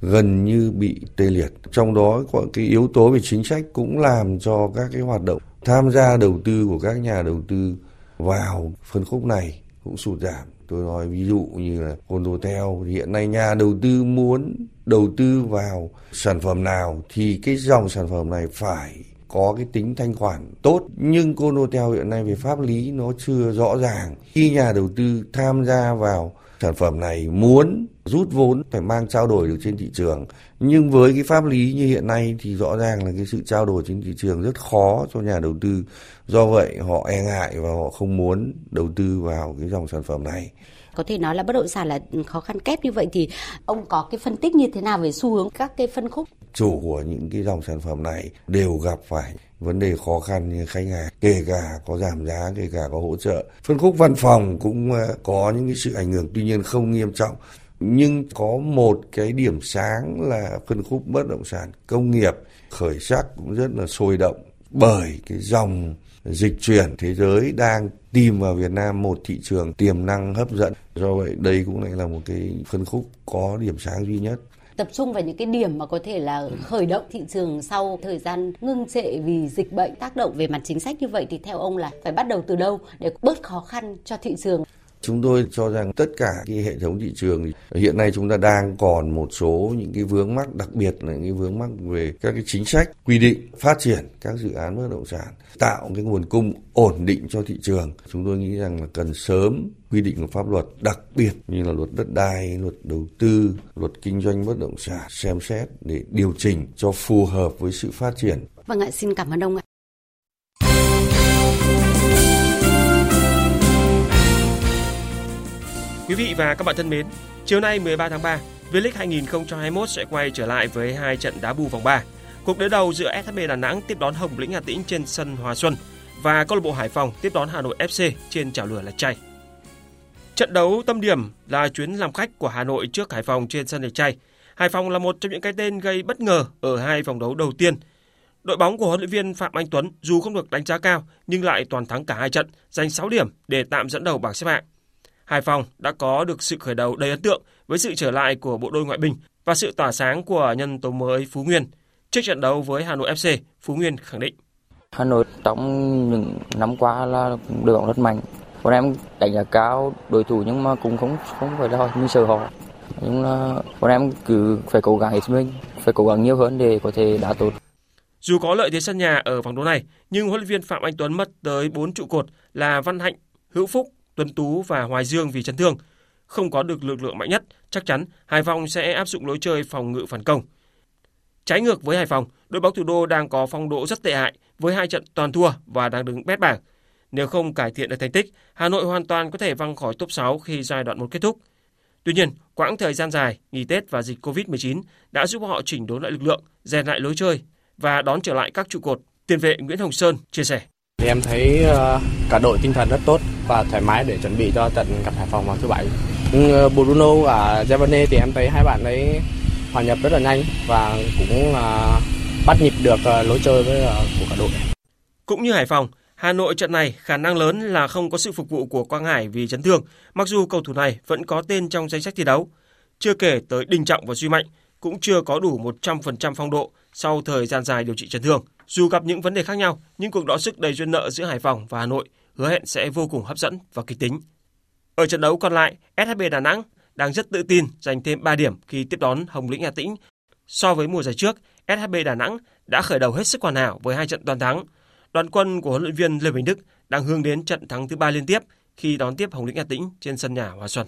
gần như bị tê liệt. Trong đó có cái yếu tố về chính sách cũng làm cho các cái hoạt động tham gia đầu tư của các nhà đầu tư vào phân khúc này cũng sụt giảm. Tôi nói ví dụ như là Condotel hiện nay nhà đầu tư muốn đầu tư vào sản phẩm nào thì cái dòng sản phẩm này phải có cái tính thanh khoản tốt, nhưng Conotel hiện nay về pháp lý nó chưa rõ ràng. Khi nhà đầu tư tham gia vào sản phẩm này muốn rút vốn, phải mang trao đổi được trên thị trường. Nhưng với cái pháp lý như hiện nay thì rõ ràng là cái sự trao đổi trên thị trường rất khó cho nhà đầu tư. Do vậy, họ e ngại và họ không muốn đầu tư vào cái dòng sản phẩm này. Có thể nói là bất động sản là khó khăn kép như vậy thì ông có cái phân tích như thế nào về xu hướng các cái phân khúc chủ của những cái dòng sản phẩm này đều gặp phải vấn đề khó khăn như khách hàng, kể cả có giảm giá, kể cả có hỗ trợ. Phân khúc văn phòng cũng ờ, có những cái sự ảnh hưởng, tuy nhiên không nghiêm trọng. Nhưng có một cái điểm sáng là phân khúc bất động sản công nghiệp khởi sắc cũng rất là sôi động bởi cái dòng dịch chuyển. Thế giới đang tìm vào Việt Nam một thị trường tiềm năng hấp dẫn. Do vậy đây cũng lại là một cái phân khúc có điểm sáng duy nhất tập trung vào những cái điểm mà có thể là khởi động thị trường sau thời gian ngưng trệ vì dịch bệnh tác động về mặt chính sách như vậy thì theo ông là phải bắt đầu từ đâu để bớt khó khăn cho thị trường Chúng tôi cho rằng tất cả cái hệ thống thị trường hiện nay chúng ta đang còn một số những cái vướng mắc đặc biệt là những cái vướng mắc về các cái chính sách quy định phát triển các dự án bất động sản tạo cái nguồn cung ổn định cho thị trường. Chúng tôi nghĩ rằng là cần sớm quy định của pháp luật đặc biệt như là luật đất đai, luật đầu tư, luật kinh doanh bất động sản xem xét để điều chỉnh cho phù hợp với sự phát triển. Vâng ạ, xin cảm ơn ông ạ. Quý vị và các bạn thân mến, chiều nay 13 tháng 3, V-League 2021 sẽ quay trở lại với hai trận đá bù vòng 3. Cuộc đối đầu giữa SHB Đà Nẵng tiếp đón Hồng Lĩnh Hà Tĩnh trên sân Hòa Xuân và câu lạc bộ Hải Phòng tiếp đón Hà Nội FC trên chảo lửa Lạch Tray. Trận đấu tâm điểm là chuyến làm khách của Hà Nội trước Hải Phòng trên sân Lạch Tray. Hải Phòng là một trong những cái tên gây bất ngờ ở hai vòng đấu đầu tiên. Đội bóng của huấn luyện viên Phạm Anh Tuấn dù không được đánh giá cao nhưng lại toàn thắng cả hai trận, giành 6 điểm để tạm dẫn đầu bảng xếp hạng. Hải Phòng đã có được sự khởi đầu đầy ấn tượng với sự trở lại của bộ đôi ngoại binh và sự tỏa sáng của nhân tố mới Phú Nguyên. Trước trận đấu với Hà Nội FC, Phú Nguyên khẳng định. Hà Nội trong những năm qua là đội bóng rất mạnh. Bọn em đánh giá cao đối thủ nhưng mà cũng không không phải là mình sợ họ. Nhưng là bọn em cứ phải cố gắng hết mình, phải cố gắng nhiều hơn để có thể đá tốt. Dù có lợi thế sân nhà ở vòng đấu này, nhưng huấn luyện viên Phạm Anh Tuấn mất tới 4 trụ cột là Văn Hạnh, Hữu Phúc, Tuấn Tú và Hoài Dương vì chấn thương. Không có được lực lượng mạnh nhất, chắc chắn Hải Phòng sẽ áp dụng lối chơi phòng ngự phản công. Trái ngược với Hải Phòng, đội bóng thủ đô đang có phong độ rất tệ hại với hai trận toàn thua và đang đứng bét bảng. Nếu không cải thiện được thành tích, Hà Nội hoàn toàn có thể văng khỏi top 6 khi giai đoạn 1 kết thúc. Tuy nhiên, quãng thời gian dài, nghỉ Tết và dịch Covid-19 đã giúp họ chỉnh đốn lại lực lượng, rèn lại lối chơi và đón trở lại các trụ cột. Tiền vệ Nguyễn Hồng Sơn chia sẻ. Thì em thấy ờ, cả đội tinh thần rất tốt và thoải mái để chuẩn bị cho trận gặp Hải Phòng vào thứ bảy. Ờ, Bruno và Javane thì em thấy hai bạn ấy hòa nhập rất là nhanh và cũng ờ, bắt nhịp được ờ, lối chơi với của cả đội. Cũng như Hải Phòng, Hà Nội trận này khả năng lớn là không có sự phục vụ của Quang Hải vì chấn thương, mặc dù cầu thủ này vẫn có tên trong danh sách thi đấu. Chưa kể tới Đình Trọng và Duy Mạnh cũng chưa có đủ 100% phong độ sau thời gian dài điều trị chấn thương. Dù gặp những vấn đề khác nhau, nhưng cuộc đọ sức đầy duyên nợ giữa Hải Phòng và Hà Nội hứa hẹn sẽ vô cùng hấp dẫn và kịch tính. Ở trận đấu còn lại, SHB Đà Nẵng đang rất tự tin giành thêm 3 điểm khi tiếp đón Hồng Lĩnh Hà Tĩnh. So với mùa giải trước, SHB Đà Nẵng đã khởi đầu hết sức hoàn hảo với hai trận toàn thắng. Đoàn quân của huấn luyện viên Lê Bình Đức đang hướng đến trận thắng thứ ba liên tiếp khi đón tiếp Hồng Lĩnh Hà Tĩnh trên sân nhà Hòa Xuân.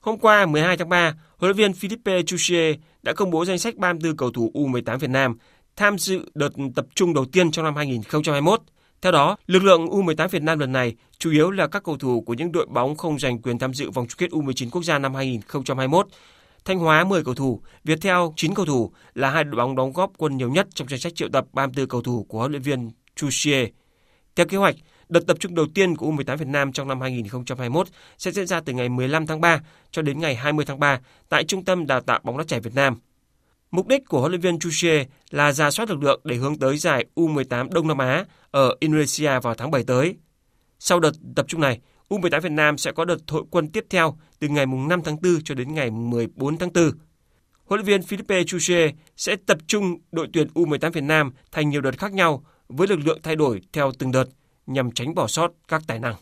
Hôm qua 12 tháng 3, huấn luyện viên Philippe Chuchier đã công bố danh sách 34 cầu thủ U18 Việt Nam tham dự đợt tập trung đầu tiên trong năm 2021. Theo đó, lực lượng U18 Việt Nam lần này chủ yếu là các cầu thủ của những đội bóng không giành quyền tham dự vòng chung kết U19 quốc gia năm 2021. Thanh Hóa 10 cầu thủ, Viettel 9 cầu thủ là hai đội bóng đóng góp quân nhiều nhất trong danh sách triệu tập 34 cầu thủ của huấn luyện viên Chuchier. Theo kế hoạch, Đợt tập trung đầu tiên của U18 Việt Nam trong năm 2021 sẽ diễn ra từ ngày 15 tháng 3 cho đến ngày 20 tháng 3 tại Trung tâm Đào tạo bóng đá trẻ Việt Nam. Mục đích của huấn luyện viên Chuche là ra soát lực lượng để hướng tới giải U18 Đông Nam Á ở Indonesia vào tháng 7 tới. Sau đợt tập trung này, U18 Việt Nam sẽ có đợt hội quân tiếp theo từ ngày 5 tháng 4 cho đến ngày 14 tháng 4. Huấn luyện viên Philippe Chuche sẽ tập trung đội tuyển U18 Việt Nam thành nhiều đợt khác nhau với lực lượng thay đổi theo từng đợt nhằm tránh bỏ sót các tài năng.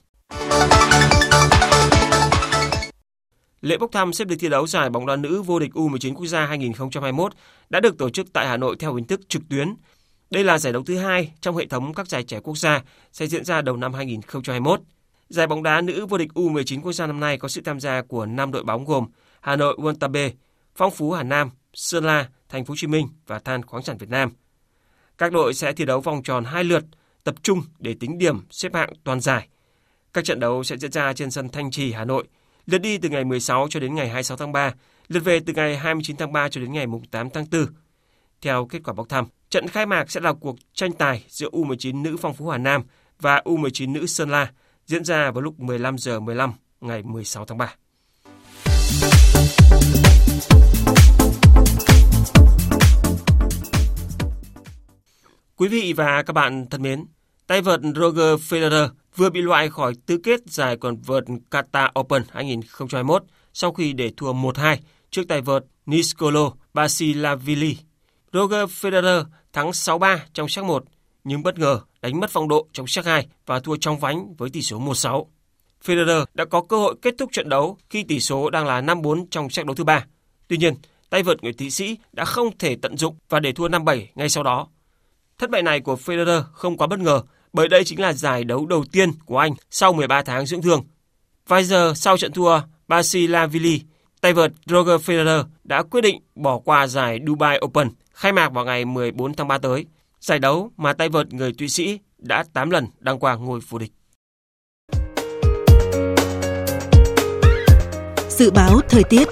Lễ bốc thăm xếp lịch thi đấu giải bóng đá nữ vô địch U19 quốc gia 2021 đã được tổ chức tại Hà Nội theo hình thức trực tuyến. Đây là giải đấu thứ hai trong hệ thống các giải trẻ quốc gia sẽ diễn ra đầu năm 2021. Giải bóng đá nữ vô địch U19 quốc gia năm nay có sự tham gia của 5 đội bóng gồm Hà Nội Wantabe, Phong Phú Hà Nam, Sơn La, Thành phố Hồ Chí Minh và Than khoáng sản Việt Nam. Các đội sẽ thi đấu vòng tròn hai lượt tập trung để tính điểm xếp hạng toàn giải. Các trận đấu sẽ diễn ra trên sân Thanh Trì, Hà Nội, lượt đi từ ngày 16 cho đến ngày 26 tháng 3, lượt về từ ngày 29 tháng 3 cho đến ngày 8 tháng 4. Theo kết quả bốc thăm, trận khai mạc sẽ là cuộc tranh tài giữa U19 nữ Phong Phú Hà Nam và U19 nữ Sơn La diễn ra vào lúc 15 giờ 15 ngày 16 tháng 3. Quý vị và các bạn thân mến, tay vợt Roger Federer vừa bị loại khỏi tứ kết giải quần vợt Qatar Open 2021 sau khi để thua 1-2 trước tay vợt Niscolo Basilavili. Roger Federer thắng 6-3 trong set 1 nhưng bất ngờ đánh mất phong độ trong set 2 và thua trong vánh với tỷ số 1-6. Federer đã có cơ hội kết thúc trận đấu khi tỷ số đang là 5-4 trong set đấu thứ ba. Tuy nhiên, tay vợt người Thụy Sĩ đã không thể tận dụng và để thua 5-7 ngay sau đó. Thất bại này của Federer không quá bất ngờ bởi đây chính là giải đấu đầu tiên của anh sau 13 tháng dưỡng thương. Vài giờ sau trận thua Basilavili, tay vợt Roger Federer đã quyết định bỏ qua giải Dubai Open khai mạc vào ngày 14 tháng 3 tới. Giải đấu mà tay vợt người Thụy Sĩ đã 8 lần đăng quang ngôi vô địch. Dự báo thời tiết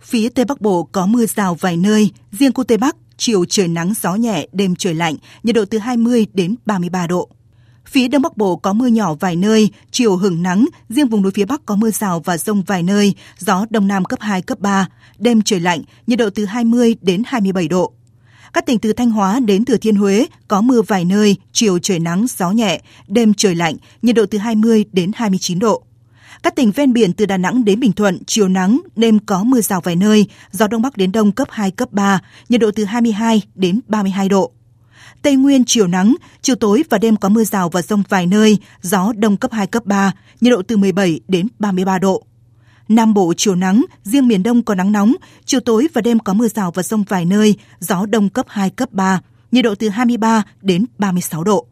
Phía Tây Bắc Bộ có mưa rào vài nơi, riêng khu Tây Bắc chiều trời nắng gió nhẹ, đêm trời lạnh, nhiệt độ từ 20 đến 33 độ. Phía Đông Bắc Bộ có mưa nhỏ vài nơi, chiều hưởng nắng, riêng vùng núi phía Bắc có mưa rào và rông vài nơi, gió Đông Nam cấp 2, cấp 3, đêm trời lạnh, nhiệt độ từ 20 đến 27 độ. Các tỉnh từ Thanh Hóa đến Thừa Thiên Huế có mưa vài nơi, chiều trời nắng, gió nhẹ, đêm trời lạnh, nhiệt độ từ 20 đến 29 độ. Các tỉnh ven biển từ Đà Nẵng đến Bình Thuận, chiều nắng, đêm có mưa rào vài nơi, gió Đông Bắc đến Đông cấp 2, cấp 3, nhiệt độ từ 22 đến 32 độ. Tây Nguyên chiều nắng, chiều tối và đêm có mưa rào và rông vài nơi, gió đông cấp 2, cấp 3, nhiệt độ từ 17 đến 33 độ. Nam Bộ chiều nắng, riêng miền Đông có nắng nóng, chiều tối và đêm có mưa rào và rông vài nơi, gió đông cấp 2, cấp 3, nhiệt độ từ 23 đến 36 độ.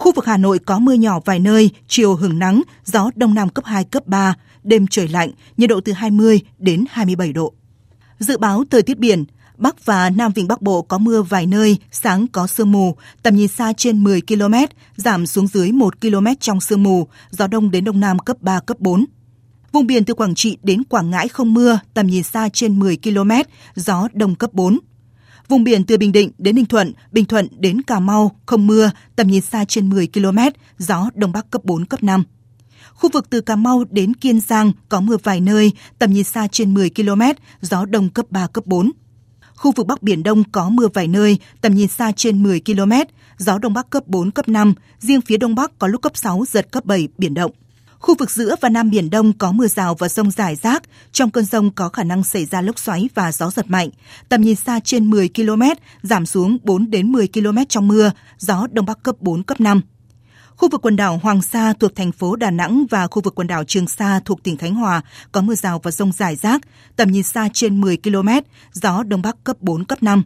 Khu vực Hà Nội có mưa nhỏ vài nơi, chiều hưởng nắng, gió đông nam cấp 2, cấp 3, đêm trời lạnh, nhiệt độ từ 20 đến 27 độ. Dự báo thời tiết biển, Bắc và Nam Vịnh Bắc Bộ có mưa vài nơi, sáng có sương mù, tầm nhìn xa trên 10 km, giảm xuống dưới 1 km trong sương mù, gió đông đến đông nam cấp 3, cấp 4. Vùng biển từ Quảng Trị đến Quảng Ngãi không mưa, tầm nhìn xa trên 10 km, gió đông cấp 4. Vùng biển từ Bình Định đến Ninh Thuận, Bình Thuận đến Cà Mau không mưa, tầm nhìn xa trên 10 km, gió đông bắc cấp 4, cấp 5. Khu vực từ Cà Mau đến Kiên Giang có mưa vài nơi, tầm nhìn xa trên 10 km, gió đông cấp 3, cấp 4. Khu vực Bắc Biển Đông có mưa vài nơi, tầm nhìn xa trên 10 km, gió Đông Bắc cấp 4, cấp 5, riêng phía Đông Bắc có lúc cấp 6, giật cấp 7, biển động. Khu vực giữa và Nam Biển Đông có mưa rào và rông rải rác. Trong cơn rông có khả năng xảy ra lốc xoáy và gió giật mạnh. Tầm nhìn xa trên 10 km, giảm xuống 4 đến 10 km trong mưa, gió Đông Bắc cấp 4, cấp 5. Khu vực quần đảo Hoàng Sa thuộc thành phố Đà Nẵng và khu vực quần đảo Trường Sa thuộc tỉnh Khánh Hòa có mưa rào và rông rải rác, tầm nhìn xa trên 10 km, gió Đông Bắc cấp 4, cấp 5.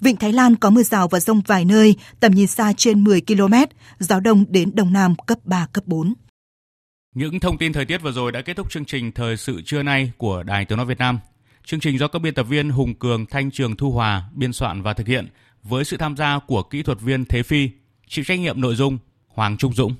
Vịnh Thái Lan có mưa rào và rông vài nơi, tầm nhìn xa trên 10 km, gió đông đến đông nam cấp 3, cấp 4. Những thông tin thời tiết vừa rồi đã kết thúc chương trình Thời sự trưa nay của Đài Tiếng Nói Việt Nam. Chương trình do các biên tập viên Hùng Cường, Thanh Trường Thu Hòa biên soạn và thực hiện với sự tham gia của kỹ thuật viên Thế Phi, chịu trách nhiệm nội dung Hoàng Trung Dũng.